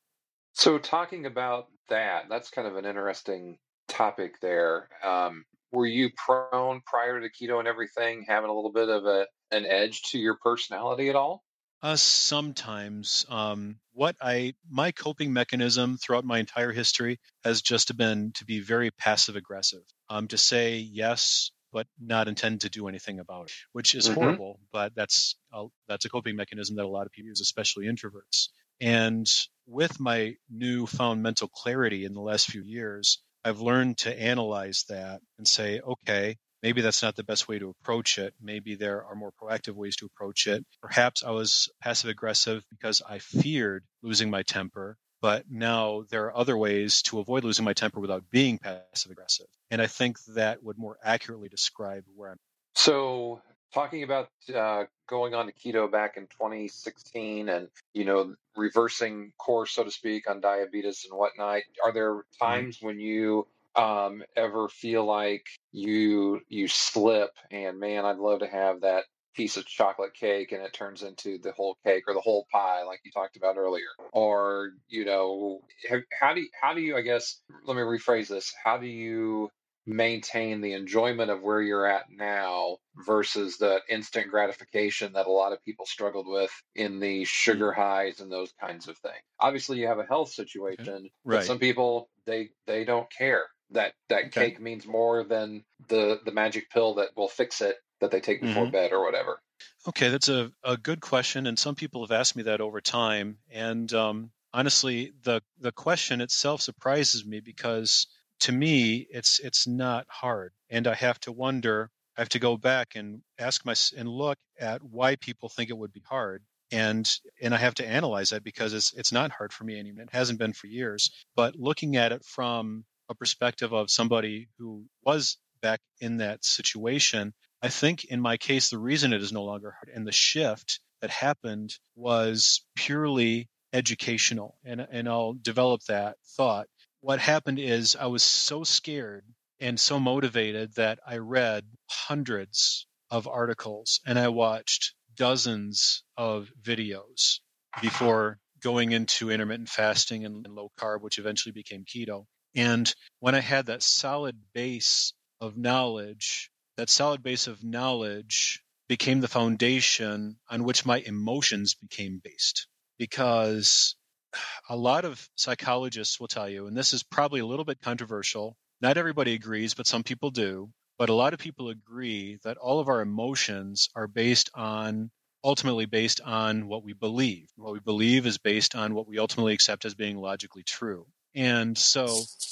So, talking about that, that's kind of an interesting topic there. Um, were you prone prior to keto and everything, having a little bit of a an edge to your personality at all? Uh, sometimes. Um, what I my coping mechanism throughout my entire history has just been to be very passive aggressive. Um, to say yes but not intend to do anything about it, which is Mhm. horrible. But that's a, that's a coping mechanism that a lot of people use, especially introverts. And with my newfound mental clarity in the last few years, I've learned to analyze that and say, okay, maybe that's not the best way to approach it. Maybe there are more proactive ways to approach it. Perhaps I was passive aggressive because I feared losing my temper. But now there are other ways to avoid losing my temper without being passive aggressive. And I think that would more accurately describe where I'm. So, talking about uh, going on to keto back in 2016 and, you know, reversing course, so to speak, on diabetes and whatnot, are there times when you um, ever feel like you you slip and man, I'd love to have that piece of chocolate cake and it turns into the whole cake or the whole pie like you talked about earlier. Or you know have, how do you, how do you i guess let me rephrase this. How do you maintain the enjoyment of where you're at now versus the instant gratification that a lot of people struggled with in the sugar highs and those kinds of things obviously you have a health situation Right. but some people they they don't care that that Okay. cake means more than the the magic pill that will fix it that they take before Mhm. bed or whatever Okay, that's a, a good question, and some people have asked me that over time. And um, honestly, the the question itself surprises me because to me, it's it's not hard, and I have to wonder. I have to go back and ask my and look at why people think it would be hard, and and I have to analyze that because it's it's not hard for me anymore. It hasn't been for years. But looking at it from a perspective of somebody who was back in that situation, I think in my case, the reason it is no longer hard and the shift that happened was purely educational. And, and I'll develop that thought. What happened is I was so scared and so motivated that I read hundreds of articles and I watched dozens of videos before going into intermittent fasting and, and low carb, which eventually became keto. And when I had that solid base of knowledge, that solid base of knowledge became the foundation on which my emotions became based. Because a lot of psychologists will tell you, and this is probably a little bit controversial, not everybody agrees, but some people do. But a lot of people agree that all of our emotions are based on, ultimately based on what we believe. What we believe is based on what we ultimately accept as being logically true. And so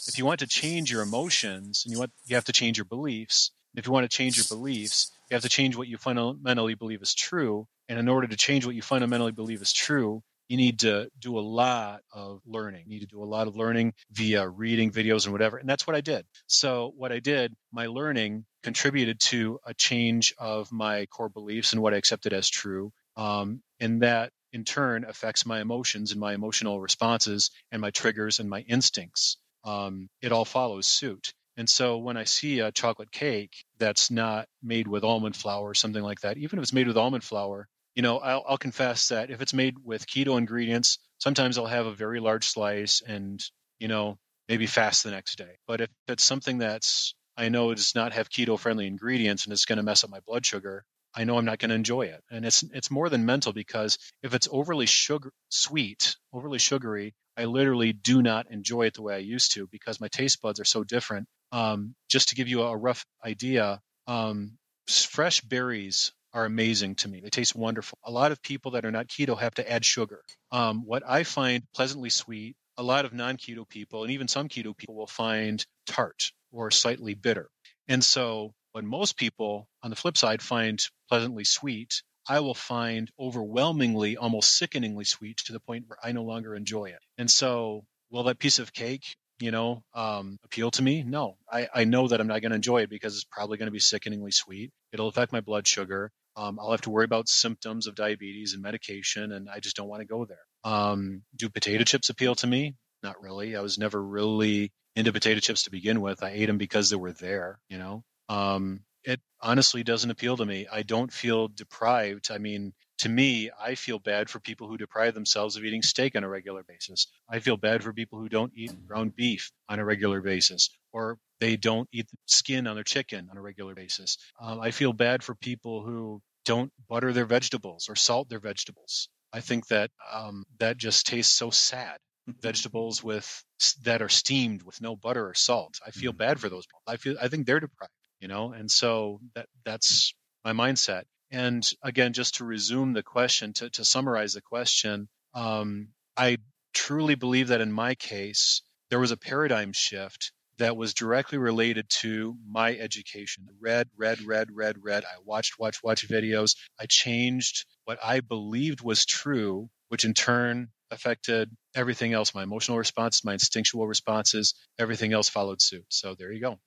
if you want to change your emotions and you want, you have to change your beliefs. If you want to change your beliefs, you have to change what you fundamentally believe is true. And in order to change what you fundamentally believe is true, you need to do a lot of learning. You need to do a lot of learning via reading videos and whatever. And that's what I did. So what I did, my learning contributed to a change of my core beliefs and what I accepted as true. Um, and that in turn affects my emotions and my emotional responses and my triggers and my instincts. Um, it all follows suit. And so when I see a chocolate cake that's not made with almond flour or something like that, even if it's made with almond flour, you know, I'll, I'll confess that if it's made with keto ingredients, sometimes I'll have a very large slice and, you know, maybe fast the next day. But if it's something that's, I know does not have keto friendly ingredients and it's going to mess up my blood sugar, I know I'm not going to enjoy it. And it's, it's more than mental because if it's overly sugar, sweet, overly sugary, I literally do not enjoy it the way I used to because my taste buds are so different. Um, just to give you a rough idea, um, fresh berries are amazing to me. They taste wonderful. A lot of people that are not keto have to add sugar. Um, what I find pleasantly sweet, a lot of non keto people and even some keto people will find tart or slightly bitter. And so, when most people on the flip side find pleasantly sweet, I will find overwhelmingly, almost sickeningly sweet to the point where I no longer enjoy it. And so, will that piece of cake, you know, um, appeal to me? No, I, I know that I'm not going to enjoy it because it's probably going to be sickeningly sweet. It'll affect my blood sugar. Um, I'll have to worry about symptoms of diabetes and medication, and I just don't want to go there. Um, do potato chips appeal to me? Not really. I was never really into potato chips to begin with. I ate them because they were there, you know. Um, it honestly doesn't appeal to me. I don't feel deprived. I mean, to me, I feel bad for people who deprive themselves of eating steak on a regular basis. I feel bad for people who don't eat ground beef on a regular basis, or they don't eat the skin on their chicken on a regular basis. Um, I feel bad for people who don't butter their vegetables or salt their vegetables. I think that um, that just tastes so sad. Vegetables with that are steamed with no butter or salt. I feel bad for those people. I feel I think they're deprived you know, and so that that's my mindset. And again, just to resume the question, to, to summarize the question, um, I truly believe that in my case, there was a paradigm shift that was directly related to my education. Read, read, read, read, read. I watched, watched, watched videos. I changed what I believed was true, which in turn affected everything else my emotional responses, my instinctual responses, everything else followed suit. So there you go.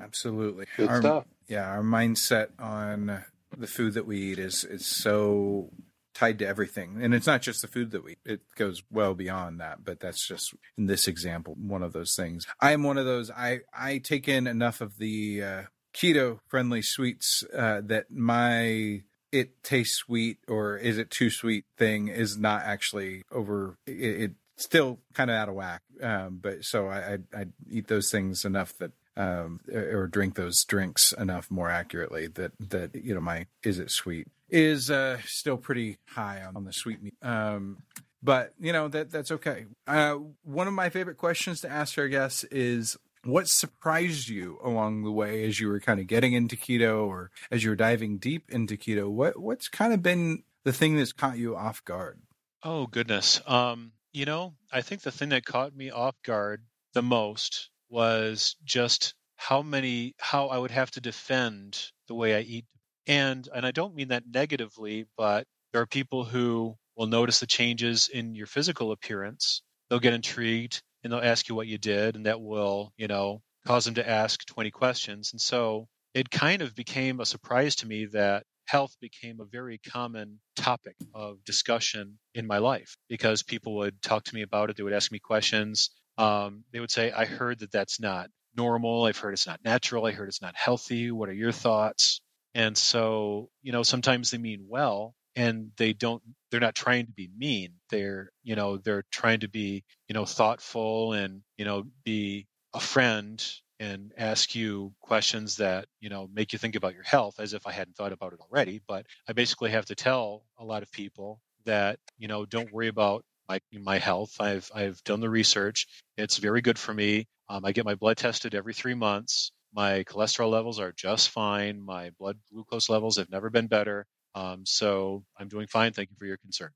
Absolutely. Good our, stuff. Yeah, our mindset on the food that we eat is is so tied to everything. And it's not just the food that we it goes well beyond that, but that's just in this example one of those things. I am one of those I I take in enough of the uh, keto friendly sweets uh, that my it tastes sweet or is it too sweet thing is not actually over it, it still kind of out of whack um, but so I, I I eat those things enough that um, or drink those drinks enough more accurately that that you know my is it sweet is uh, still pretty high on, on the sweet meat. Um, but you know that that's okay. Uh, one of my favorite questions to ask our guests is what surprised you along the way as you were kind of getting into keto or as you were diving deep into keto what what's kind of been the thing that's caught you off guard Oh goodness. Um, you know, I think the thing that caught me off guard the most was just how many how I would have to defend the way I eat. And and I don't mean that negatively, but there are people who will notice the changes in your physical appearance. They'll get intrigued and they'll ask you what you did and that will, you know, cause them to ask 20 questions. And so it kind of became a surprise to me that health became a very common topic of discussion in my life because people would talk to me about it. They would ask me questions. Um, they would say, I heard that that's not normal. I've heard it's not natural. I heard it's not healthy. What are your thoughts? And so, you know, sometimes they mean well and they don't, they're not trying to be mean. They're, you know, they're trying to be, you know, thoughtful and, you know, be a friend and ask you questions that you know make you think about your health as if I hadn't thought about it already. But I basically have to tell a lot of people that you know don't worry about my my health. I've I've done the research. It's very good for me. Um, I get my blood tested every three months. My cholesterol levels are just fine. My blood glucose levels have never been better. Um, so I'm doing fine. Thank you for your concern.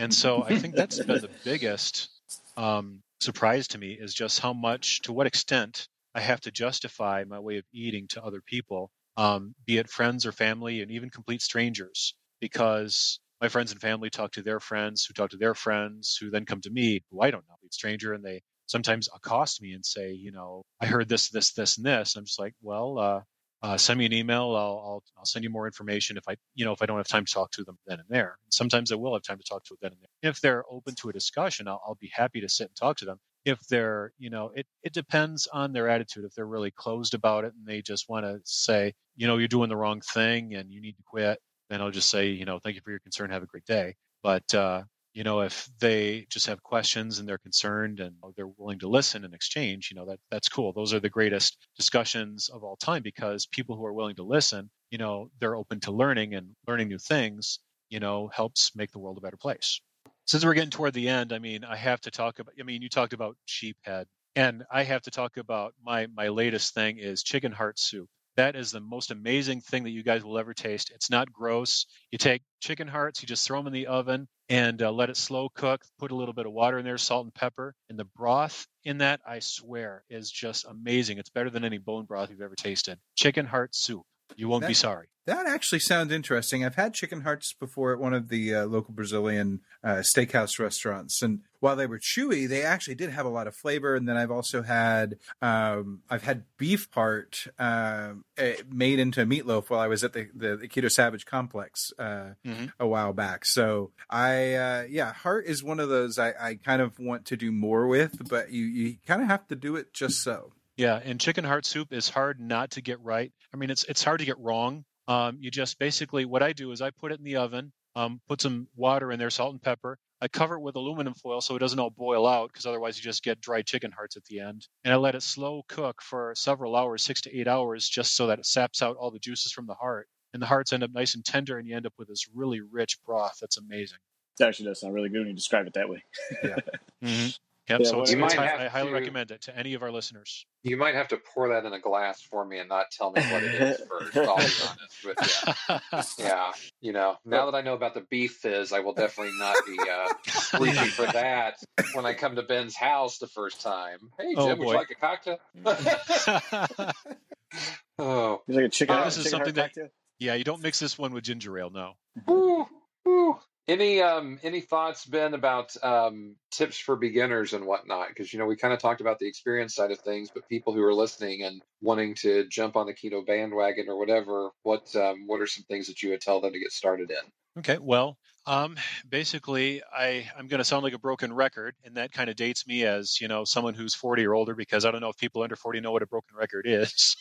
And so I think that's been the biggest um, surprise to me is just how much, to what extent I have to justify my way of eating to other people, um, be it friends or family, and even complete strangers, because my friends and family talk to their friends, who talk to their friends, who then come to me, who I don't know, complete stranger, and they sometimes accost me and say, you know, I heard this, this, this, and this. I'm just like, well, uh, uh, send me an email. I'll, I'll, I'll send you more information if I, you know, if I don't have time to talk to them then and there. Sometimes I will have time to talk to them then and there. If they're open to a discussion, I'll, I'll be happy to sit and talk to them if they're you know it, it depends on their attitude if they're really closed about it and they just want to say you know you're doing the wrong thing and you need to quit then i'll just say you know thank you for your concern have a great day but uh, you know if they just have questions and they're concerned and they're willing to listen and exchange you know that that's cool those are the greatest discussions of all time because people who are willing to listen you know they're open to learning and learning new things you know helps make the world a better place since we're getting toward the end, I mean, I have to talk about. I mean, you talked about sheephead, and I have to talk about my my latest thing is chicken heart soup. That is the most amazing thing that you guys will ever taste. It's not gross. You take chicken hearts, you just throw them in the oven and uh, let it slow cook. Put a little bit of water in there, salt and pepper, and the broth in that, I swear, is just amazing. It's better than any bone broth you've ever tasted. Chicken heart soup. You won't That- be sorry. That actually sounds interesting. I've had chicken hearts before at one of the uh, local Brazilian uh, steakhouse restaurants, and while they were chewy, they actually did have a lot of flavor. And then I've also had um, I've had beef heart um, eh, made into a meatloaf while I was at the the, the Keto Savage Complex uh, Mhm. a while back. So I uh, yeah, heart is one of those I, I kind of want to do more with, but you you kind of have to do it just so. Yeah, and chicken heart soup is hard not to get right. I mean, it's it's hard to get wrong. Um, you just basically what I do is I put it in the oven, um, put some water in there, salt and pepper. I cover it with aluminum foil so it doesn't all boil out because otherwise you just get dry chicken hearts at the end. And I let it slow cook for several hours, six to eight hours, just so that it saps out all the juices from the heart. And the hearts end up nice and tender, and you end up with this really rich broth that's amazing. It actually does sound really good when you describe it that way. (laughs) hmm Yep. Yeah, so you might hi- have I highly to- recommend it to any of our listeners. You might have to pour that in a glass for me and not tell me what it is (laughs) first. I'll be honest with you. Yeah, you know, now that I know about the beef fizz, I will definitely not be uh, (laughs) reaching for that when I come to Ben's house the first time. Hey, Jim, Oh, would you like a cocktail? (laughs) oh, He's like a chicken. Uh, this is chicken heart something that- cocktail. yeah, you don't mix this one with ginger ale. No. Whew, whew. Any um any thoughts, Ben, about um tips for beginners and whatnot? Because you know we kind of talked about the experience side of things, but people who are listening and wanting to jump on the keto bandwagon or whatever, what um what are some things that you would tell them to get started in? Okay, well, um, basically, I I'm going to sound like a broken record, and that kind of dates me as you know someone who's 40 or older because I don't know if people under 40 know what a broken record is.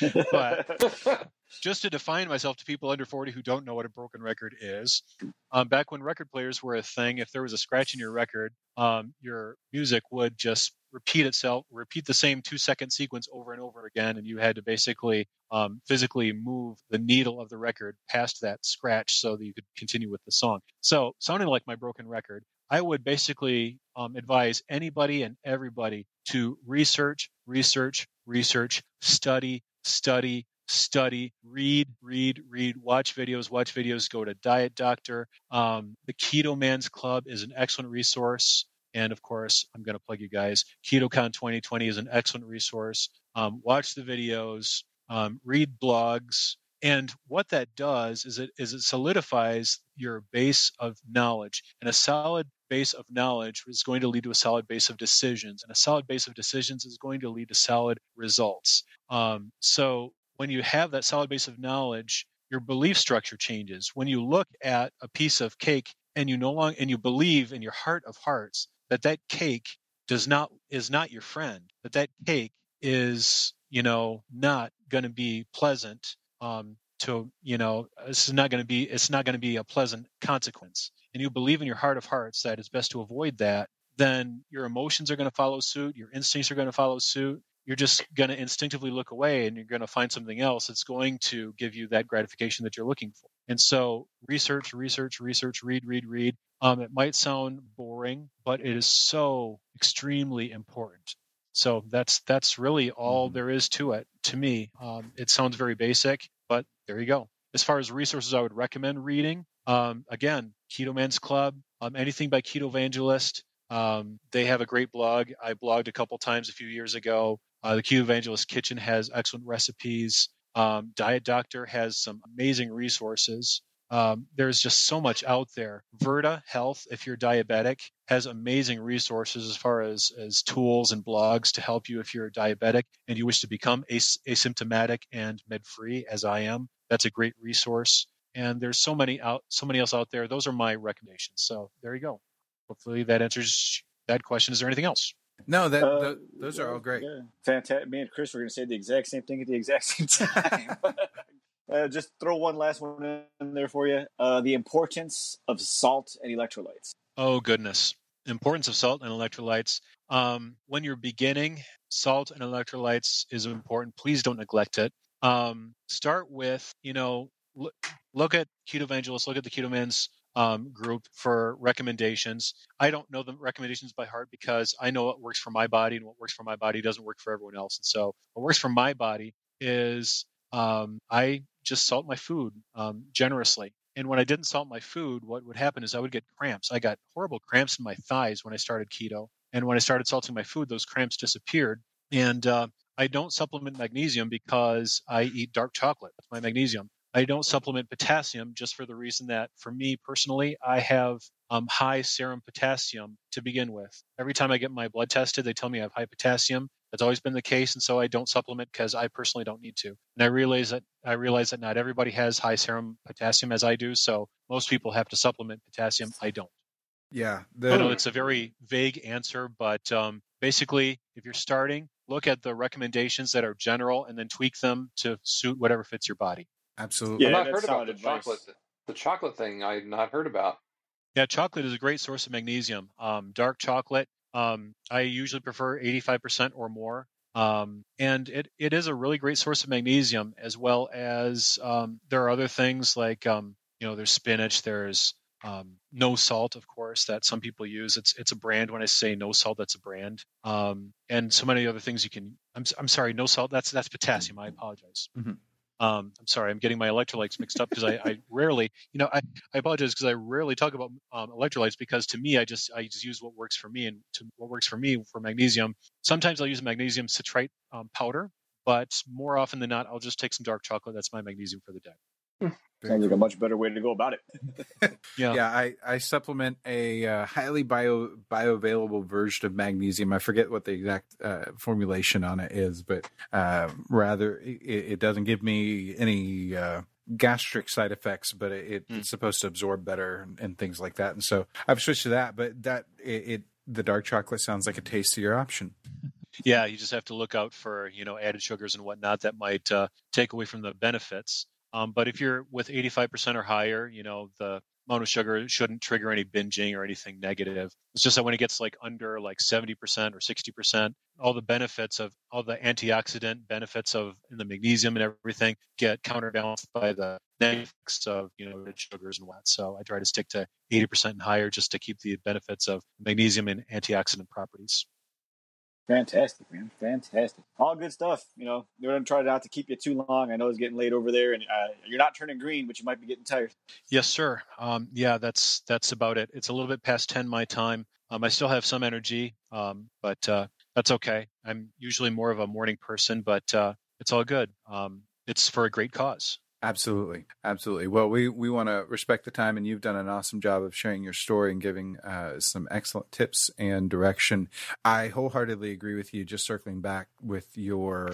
(laughs) but (laughs) just to define myself to people under 40 who don't know what a broken record is, um, back when record players were a thing, if there was a scratch in your record, um, your music would just repeat itself, repeat the same two second sequence over and over again, and you had to basically um, physically move the needle of the record past that scratch so that you could continue with the song. So, sounding like my broken record, I would basically um, advise anybody and everybody to research, research, research, study, study, study, read, read, read, watch videos, watch videos, go to Diet Doctor. Um, the Keto Man's Club is an excellent resource. And of course, I'm going to plug you guys. KetoCon 2020 is an excellent resource. Um, watch the videos, um, read blogs. And what that does is it is it solidifies your base of knowledge, and a solid base of knowledge is going to lead to a solid base of decisions, and a solid base of decisions is going to lead to solid results. Um, so when you have that solid base of knowledge, your belief structure changes. When you look at a piece of cake and you no longer and you believe in your heart of hearts that that cake does not is not your friend, that that cake is you know not going to be pleasant um, to you know it's not going to be it's not going to be a pleasant consequence, and you believe in your heart of hearts that it's best to avoid that, then your emotions are going to follow suit, your instincts are going to follow suit, you're just going to instinctively look away and you're going to find something else that's going to give you that gratification that you're looking for. And so research, research, research, read, read, read. Um, it might sound boring, but it is so extremely important. So that's that's really all Mhm. there is to it. To me, um, it sounds very basic, but there you go. As far as resources, I would recommend reading. Um, again, Keto Man's Club, um, anything by Keto Evangelist. Um, they have a great blog. I blogged a couple times a few years ago. Uh, the Keto Evangelist Kitchen has excellent recipes. Um, Diet Doctor has some amazing resources. Um, there's just so much out there. Virta Health, if you're diabetic, has amazing resources as far as, as tools and blogs to help you if you're diabetic and you wish to become as- asymptomatic and med free, as I am. That's a great resource. And there's so many out, so many else out there. Those are my recommendations. So there you go. Hopefully that answers that question. Is there anything else? No, that Uh, th- those are all great. Yeah. Fantastic. Me and Chris were going to say the exact same thing at the exact same (laughs) time. (laughs) uh, just throw one last one in there for you. Uh, the importance of salt and electrolytes. Oh goodness. Importance of salt and electrolytes. Um, when you're beginning, salt and electrolytes is important. Please don't neglect it. Um, start with, you know, look, look at Keto Evangelist, look at the Keto Man's um, group for recommendations. I don't know the recommendations by heart because I know what works for my body and what works for my body doesn't work for everyone else. And so what works for my body is um, I just salt my food um, generously. And when I didn't salt my food, what would happen is I would get cramps. I got horrible cramps in my thighs when I started keto. And when I started salting my food, those cramps disappeared. And uh, I don't supplement magnesium because I eat dark chocolate. That's my magnesium. I don't supplement potassium just for the reason that, for me personally, I have um, high serum potassium to begin with. Every time I get my blood tested, they tell me I have high potassium. That's always been the case, and so I don't supplement because I personally don't need to. And I realize that I realize that not everybody has high serum potassium as I do, so most people have to supplement potassium. I don't. Yeah, I know it's a very vague answer, but um, basically, if you're starting, look at the recommendations that are general and then tweak them to suit whatever fits your body. absolutely. Yeah, I've not heard about the advice. chocolate. The chocolate thing I've not heard about. Yeah, chocolate is a great source of magnesium. Um, dark chocolate, um, I usually prefer 85% or more. Um, and it, it is a really great source of magnesium, as well as um, there are other things like, um, you know, there's spinach, there's um, no salt, of course, that some people use. It's it's a brand. When I say no salt, that's a brand. Um, and so many other things you can. I'm I'm sorry, no salt. That's that's potassium. I apologize. Mm-hmm. Um, I'm sorry, I'm getting my electrolytes mixed up because I, I, rarely, you know, I, I apologize because I rarely talk about um, electrolytes because to me, I just I just use what works for me and to what works for me for magnesium. Sometimes I'll use magnesium citrate um, powder, but more often than not, I'll just take some dark chocolate. That's my magnesium for the day. Sounds like a much better way to go about it. (laughs) yeah, yeah. I, I supplement a uh, highly bio bioavailable version of magnesium. I forget what the exact uh, formulation on it is, but uh, rather it, it, doesn't give me any uh, gastric side effects, but it, mm. it's supposed to absorb better and, and, things like that. And so I've switched to that. But that it, it the dark chocolate sounds like a tastier option. Yeah, you just have to look out for you know added sugars and whatnot that might uh, take away from the benefits. Um, but if you're with 85% or higher, you know, the amount of sugar shouldn't trigger any binging or anything negative. It's just that when it gets like under like 70% or 60%, all the benefits of all the antioxidant benefits of the magnesium and everything get counterbalanced by the negatives of, you know, sugars and what. So I try to stick to 80% and higher just to keep the benefits of magnesium and antioxidant properties. Fantastic, man. Fantastic. All good stuff. You know, they're going to try not to keep you too long. I know it's getting late over there, and uh, you're not turning green, but you might be getting tired. Yes, sir. Um, yeah, that's that's about it. It's a little bit past ten my time. Um, I still have some energy, um, but uh, that's okay. I'm usually more of a morning person, but uh, it's all good. Um, it's for a great cause. Absolutely, absolutely. Well, we we want to respect the time, and you've done an awesome job of sharing your story and giving uh, some excellent tips and direction. I wholeheartedly agree with you. Just circling back with your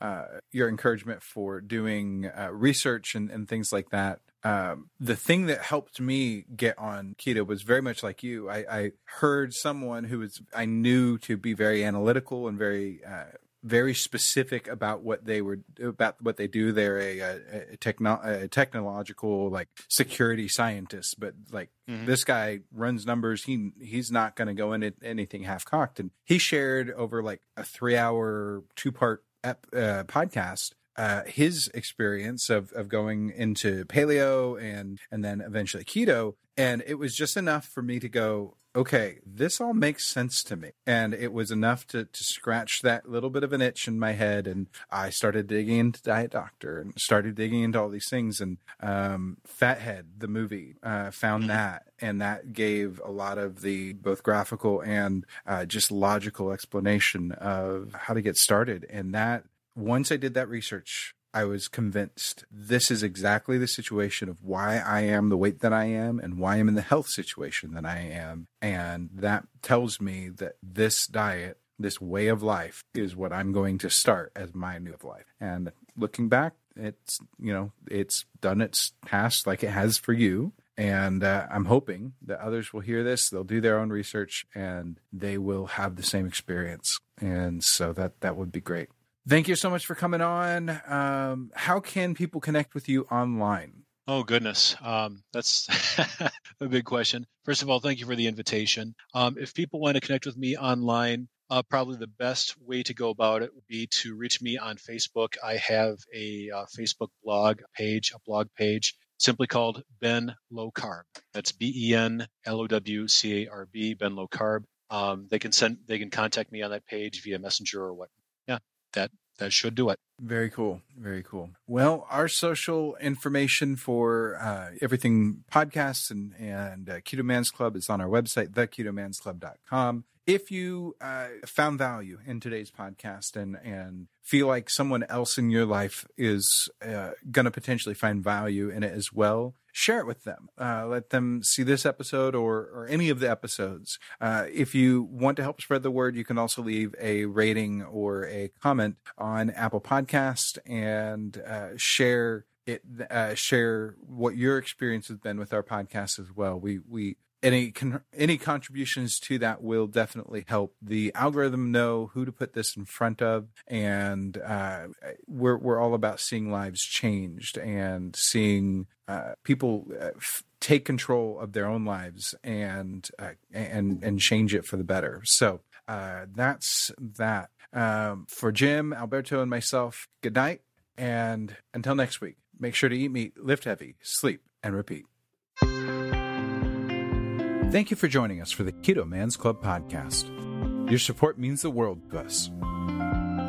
uh, your encouragement for doing uh, research and, and things like that. Um, the thing that helped me get on keto was very much like you. I, I heard someone who was I knew to be very analytical and very uh, very specific about what they were about what they do. They're a, a, a, techno, a technological like security scientist, but like mm-hmm. this guy runs numbers. He he's not going to go into anything half cocked. And he shared over like a three hour two part ep, uh, podcast uh, his experience of of going into paleo and and then eventually keto, and it was just enough for me to go, okay, this all makes sense to me. And it was enough to, to scratch that little bit of an itch in my head. And I started digging into Diet Doctor and started digging into all these things. And um, Fat Head, the movie, uh, found mm-hmm. that. And that gave a lot of the both graphical and uh, just logical explanation of how to get started. And that once I did that research, I was convinced this is exactly the situation of why I am the weight that I am and why I'm in the health situation that I am. And that tells me that this diet, this way of life, is what I'm going to start as my new life. And looking back, it's, you know, it's done its task like it has for you. And uh, I'm hoping that others will hear this, they'll do their own research, and they will have the same experience. And so that that would be great. Thank you so much for coming on. Um, how can people connect with you online? Oh goodness, um, that's (laughs) a big question. First of all, thank you for the invitation. Um, if people want to connect with me online, uh, probably the best way to go about it would be to reach me on Facebook. I have a uh, Facebook blog page, a blog page simply called Ben Low Carb. That's B E N L O W C A R B, Ben Low Carb. Um, they can send, they can contact me on that page via Messenger or what that that should do it. Very cool. Very cool. Well, our social information for uh, everything podcasts and, and uh, Keto Man's Club is on our website, theketomansclub.com if you uh, found value in today's podcast and and feel like someone else in your life is uh, going to potentially find value in it as well share it with them uh, let them see this episode or or any of the episodes uh, if you want to help spread the word you can also leave a rating or a comment on apple podcast and uh, share it uh, share what your experience has been with our podcast as well. We we any con- any contributions to that will definitely help the algorithm know who to put this in front of, and uh, we're we're all about seeing lives changed and seeing uh, people uh, f- take control of their own lives and uh, and and change it for the better. So uh, that's that. Um, for Jim, Alberto, and myself, good night, and until next week, make sure to eat meat, lift heavy, sleep, and repeat. Thank you for joining us for the Keto Man's Club podcast. Your support means the world to us.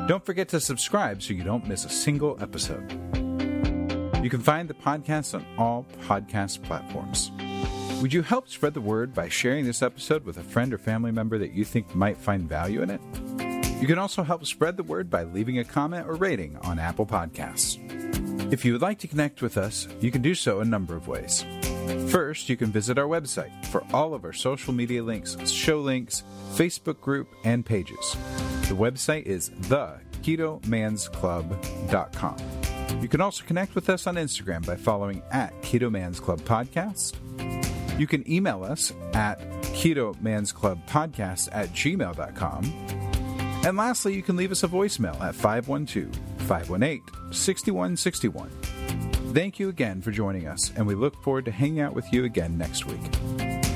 Don't forget to subscribe so you don't miss a single episode. You can find the podcast on all podcast platforms. Would you help spread the word by sharing this episode with a friend or family member that you think might find value in it? You can also help spread the word by leaving a comment or rating on Apple Podcasts. If you would like to connect with us, you can do so a number of ways. First, you can visit our website for all of our social media links, show links, Facebook group, and pages. The website is theketomansclub.com. You can also connect with us on Instagram by following at Keto Man's Club Podcast. You can email us at ketomansclubpodcast at gmail.com. And lastly, you can leave us a voicemail at 512 518 6161. Thank you again for joining us, and we look forward to hanging out with you again next week.